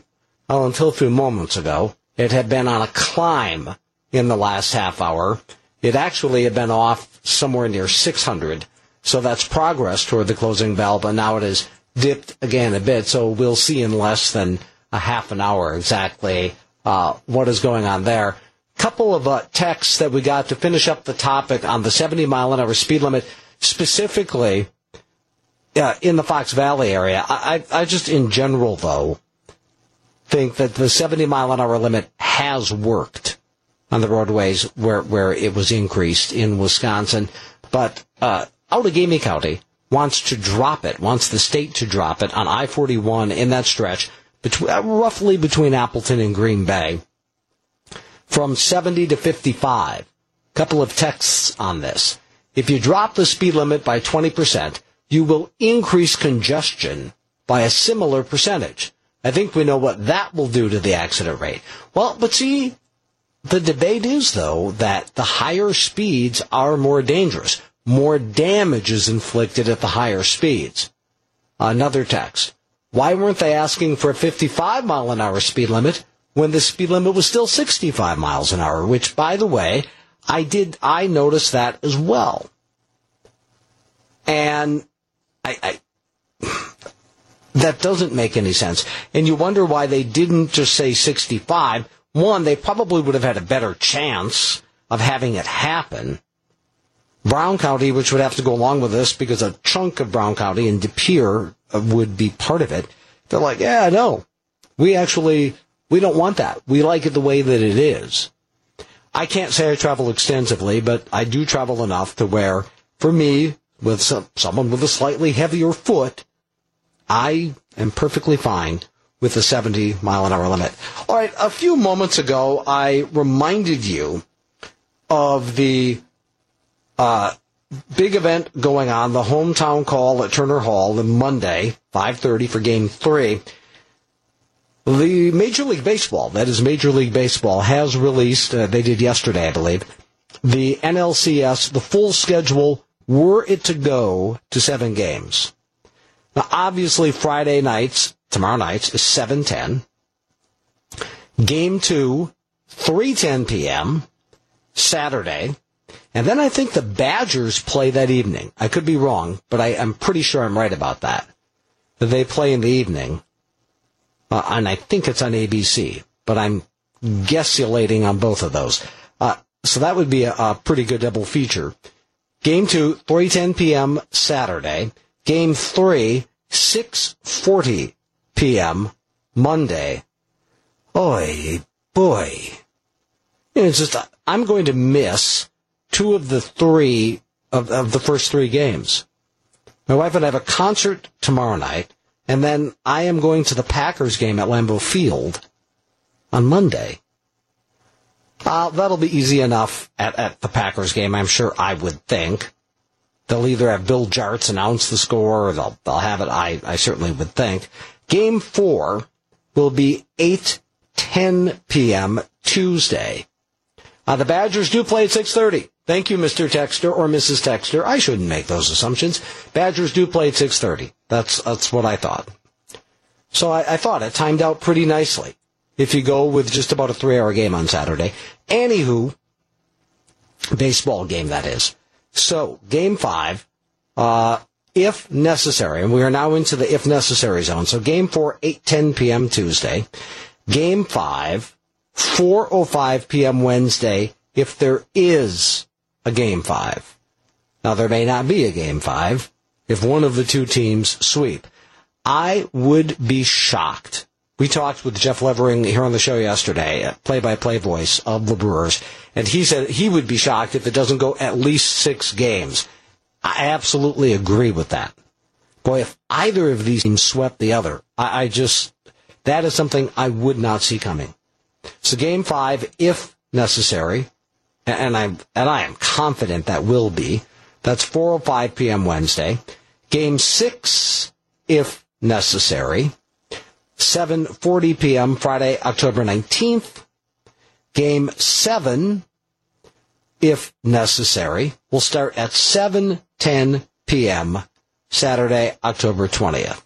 well, until a few moments ago, it had been on a climb in the last half hour. It actually had been off somewhere near 600. So that's progress toward the closing bell, but now it has dipped again a bit. So we'll see in less than a half an hour exactly uh, what is going on there. Couple of uh, texts that we got to finish up the topic on the 70 mile an hour speed limit, specifically uh, in the Fox Valley area. I, I, I just, in general, though, think that the 70 mile an hour limit has worked on the roadways where, where it was increased in Wisconsin. But uh, Outagamie County wants to drop it, wants the state to drop it on I-41 in that stretch, between, uh, roughly between Appleton and Green Bay, from 70 to 55. Couple of texts on this. If you drop the speed limit by 20%, you will increase congestion by a similar percentage. I think we know what that will do to the accident rate. Well, but see, the debate is, though, that the higher speeds are more dangerous. More damage is inflicted at the higher speeds. Another text. Why weren't they asking for a 55 mile an hour speed limit when the speed limit was still 65 miles an hour? Which, by the way, I did, I noticed that as well. And I, I that doesn't make any sense. And you wonder why they didn't just say 65. One, they probably would have had a better chance of having it happen. Brown County, which would have to go along with this because a chunk of Brown County and De Pere uh, would be part of it. They're like, yeah, no, we actually, we don't want that. We like it the way that it is. I can't say I travel extensively, but I do travel enough to where, for me, with some, someone with a slightly heavier foot, I am perfectly fine with the 70 mile an hour limit. All right, a few moments ago, I reminded you of the uh, big event going on, the hometown call at Turner Hall on Monday, 5.30 for game three. The Major League Baseball, that is Major League Baseball, has released, uh, they did yesterday, I believe, the NLCS, the full schedule, were it to go to seven games. Now, obviously, Friday nights, tomorrow nights, is 7.10. Game two, 3.10 p.m., Saturday. And then I think the Badgers play that evening. I could be wrong, but I, am pretty sure I'm right about. That they play in the evening. Uh, and I think it's on ABC, but I'm guessulating on both of those. Uh, so that would be a, a, pretty good double feature. Game two, 3.10 p.m. Saturday. Game three, 6.40 p.m. Monday. Oi, boy. It's just, I'm going to miss two of the three of, of the first three games. My wife and I have a concert tomorrow night, and then I am going to the Packers game at Lambeau Field on Monday. Uh, that'll be easy enough at, at the Packers game, I'm sure I would think. They'll either have Bill Jartz announce the score or they'll, they'll have it, I, I certainly would think. Game four will be 8, 10 p.m. Tuesday. Uh, the Badgers do play at 6.30. Thank you, Mr. Texter or Mrs. Texter. I shouldn't make those assumptions. Badgers do play at 6.30. That's, that's what I thought. So I, I thought it timed out pretty nicely if you go with just about a three hour game on Saturday. Anywho, baseball game that is. So game five, uh, if necessary, and we are now into the if necessary zone. So game four, 8:10 p.m. Tuesday. Game five, 4:05 p.m. Wednesday. If there is a game five, now there may not be a game five if one of the two teams sweep. I would be shocked. We talked with Jeff Levering here on the show yesterday, play-by-play voice of the Brewers, and he said he would be shocked if it doesn't go at least six games. I absolutely agree with that. Boy, if either of these teams swept the other, I, I just, that is something I would not see coming. So game five, if necessary, and I and I am confident that will be. That's 4:05 p.m. Wednesday. Game six, if necessary, 7:40 p.m. Friday, October 19th. Game seven, if necessary, will start at 7:10 p.m. Saturday, October 20th.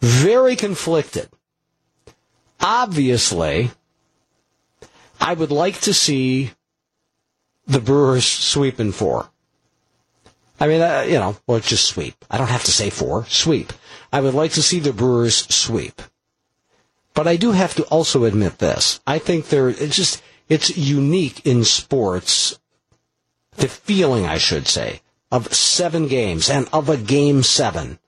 Very conflicted. Obviously, I would like to see the Brewers sweep in four. I mean, uh, you know, well, just sweep. I don't have to say four. Sweep. I would like to see the Brewers sweep. But I do have to also admit this. I think there, it's just, it's unique in sports, the feeling, I should say, of seven games and of a game seven.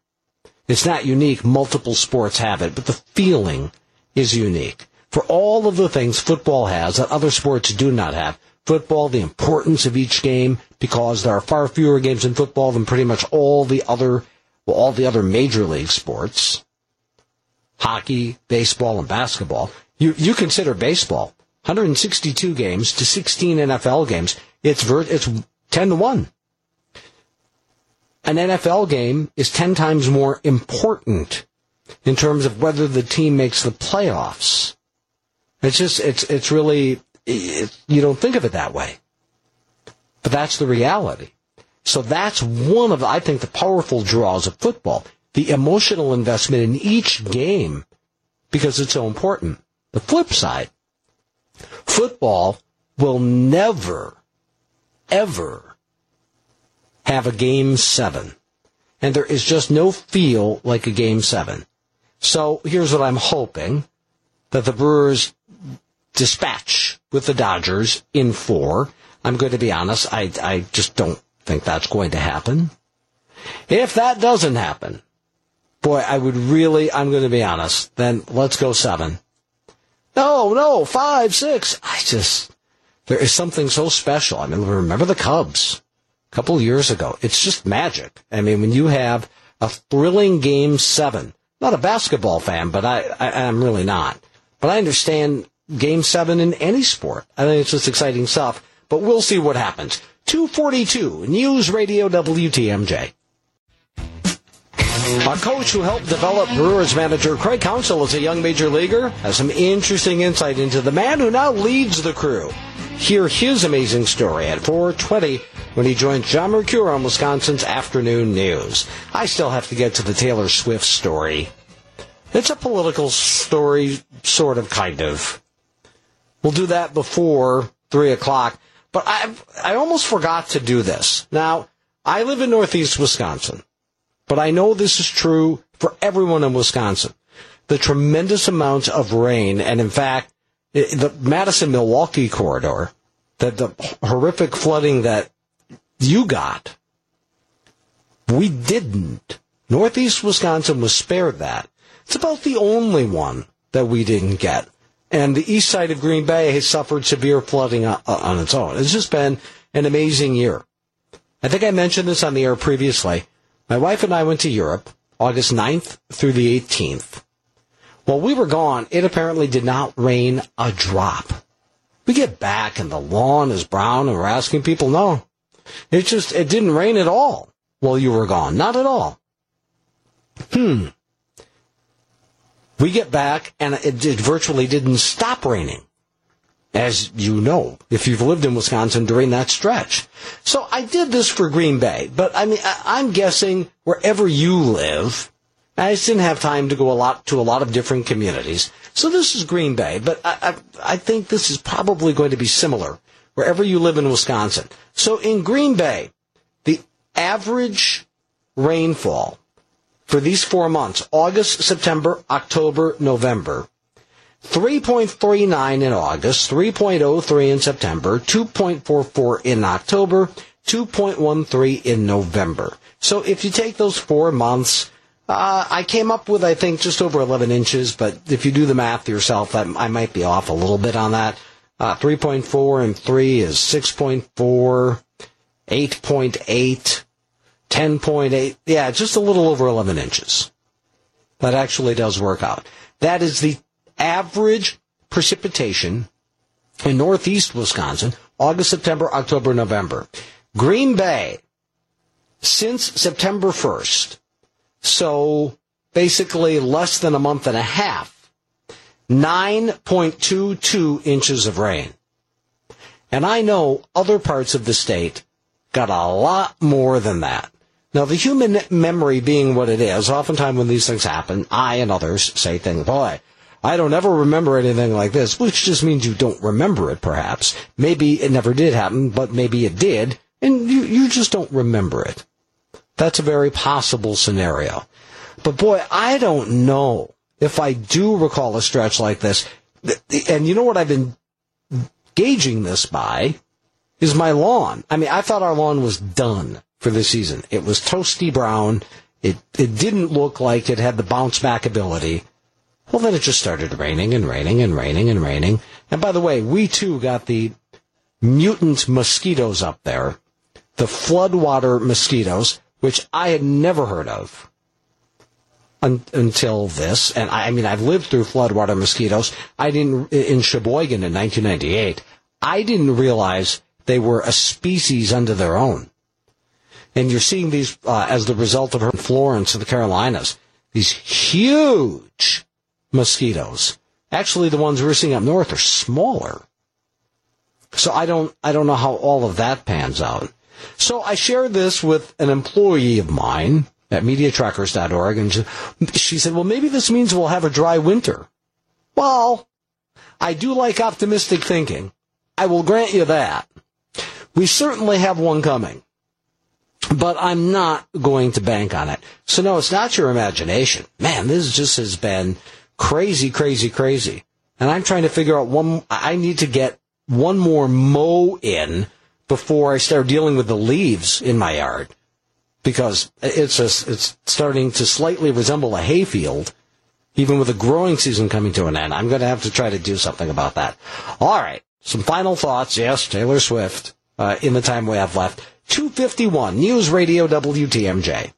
It's not unique. Multiple sports have it, but the feeling is unique. For all of the things football has that other sports do not have, football, the importance of each game, because there are far fewer games in football than pretty much all the other, well, all the other major league sports. Hockey, baseball, and basketball. You, you consider baseball. 162 games to 16 NFL games. It's, ver- it's 10 to 1. An NFL game is 10 times more important in terms of whether the team makes the playoffs. It's just, it's, it's really, it, you don't think of it that way. But that's the reality. So that's one of, I think, the powerful draws of football. The emotional investment in each game because it's so important. The flip side, football will never, ever have a game seven. And there is just no feel like a game seven. So here's what I'm hoping that the Brewers dispatch with the Dodgers in four. I'm going to be honest, I, I just don't think that's going to happen. If that doesn't happen, boy, I would really, I'm going to be honest, then let's go seven. No, no, five, six. I just, there is something so special. I mean, remember the Cubs a couple years ago. It's just magic. I mean, when you have a thrilling game seven, not a basketball fan, but I, I I'm really not. But I understand game seven in any sport. I think it's just exciting stuff, but we'll see what happens. 242 News Radio WTMJ. A coach who helped develop Brewers manager Craig Counsell as a young major leaguer has some interesting insight into the man who now leads the crew. Hear his amazing story at 420 when he joins John Mercure on Wisconsin's Afternoon News. I still have to get to the Taylor Swift story. It's a political story, sort of, kind of. We'll do that before 3 o'clock. But I, I almost forgot to do this. Now, I live in Northeast Wisconsin, but I know this is true for everyone in Wisconsin. The tremendous amounts of rain, and in fact, the Madison Milwaukee corridor, that the horrific flooding that you got, we didn't. Northeast Wisconsin was spared that. It's about the only one that we didn't get and the east side of Green Bay has suffered severe flooding on, its own. It's just been an amazing year. I think I mentioned this on the air previously. My wife and I went to Europe August 9th through the 18th. While we were gone, it apparently did not rain a drop. We get back and the lawn is brown and we're asking people, no. It just, it didn't rain at all while you were gone. Not at all. Hmm. We get back and it, it virtually didn't stop raining as you know, if you've lived in Wisconsin during that stretch. So I did this for Green Bay, but I mean, I, am guessing wherever you live, I just didn't have time to go a lot to a lot of different communities. So this is Green Bay, but I, I, I think this is probably going to be similar wherever you live in Wisconsin. So in Green Bay, the average rainfall for these four months, August, September, October, November. 3.39 in August, 3.03 in September, 2.44 in October, 2.13 in November. So if you take those four months, uh, I came up with, I think, just over 11 inches, but if you do the math yourself, I, I might be off a little bit on that. Uh, 3.4 and 3 is 6.4, 8.8, 10.8, yeah, just a little over 11 inches. That actually does work out. That is the average precipitation in northeast Wisconsin, August, September, October, November. Green Bay, since September 1st, so basically less than a month and a half, 9.22 inches of rain. And I know other parts of the state got a lot more than that. Now, the human memory being what it is, oftentimes when these things happen, I and others say things, boy, I don't ever remember anything like this, which just means you don't remember it, perhaps. Maybe it never did happen, but maybe it did, and you, you just don't remember it. That's a very possible scenario. But boy, I don't know if I do recall a stretch like this. And you know what I've been gauging this by? Is my lawn. I mean, I thought our lawn was done for the season. It was toasty brown. It it didn't look like it had the bounce back ability. Well, then it just started raining and raining and raining and raining. And by the way, we too got the mutant mosquitoes up there, the floodwater mosquitoes, which I had never heard of un- until this. And I, I mean, I've lived through floodwater mosquitoes. I didn't in Sheboygan in 1998. I didn't realize they were a species unto their own. And you're seeing these uh, as the result of her in Florence in the Carolinas. These huge mosquitoes. Actually, the ones we're seeing up north are smaller. So I don't, I don't know how all of that pans out. So I shared this with an employee of mine at MediaTrackers.org, and she said, "Well, maybe this means we'll have a dry winter." Well, I do like optimistic thinking. I will grant you that. We certainly have one coming but I'm not going to bank on it. So no, it's not your imagination. Man, this just has been crazy, crazy, crazy. And I'm trying to figure out one, I need to get one more mow in before I start dealing with the leaves in my yard. Because it's just, it's starting to slightly resemble a hayfield, even with the growing season coming to an end. I'm going to have to try to do something about that. All right. Some final thoughts. Yes, Taylor Swift, uh, in the time we have left. 251 News Radio WTMJ.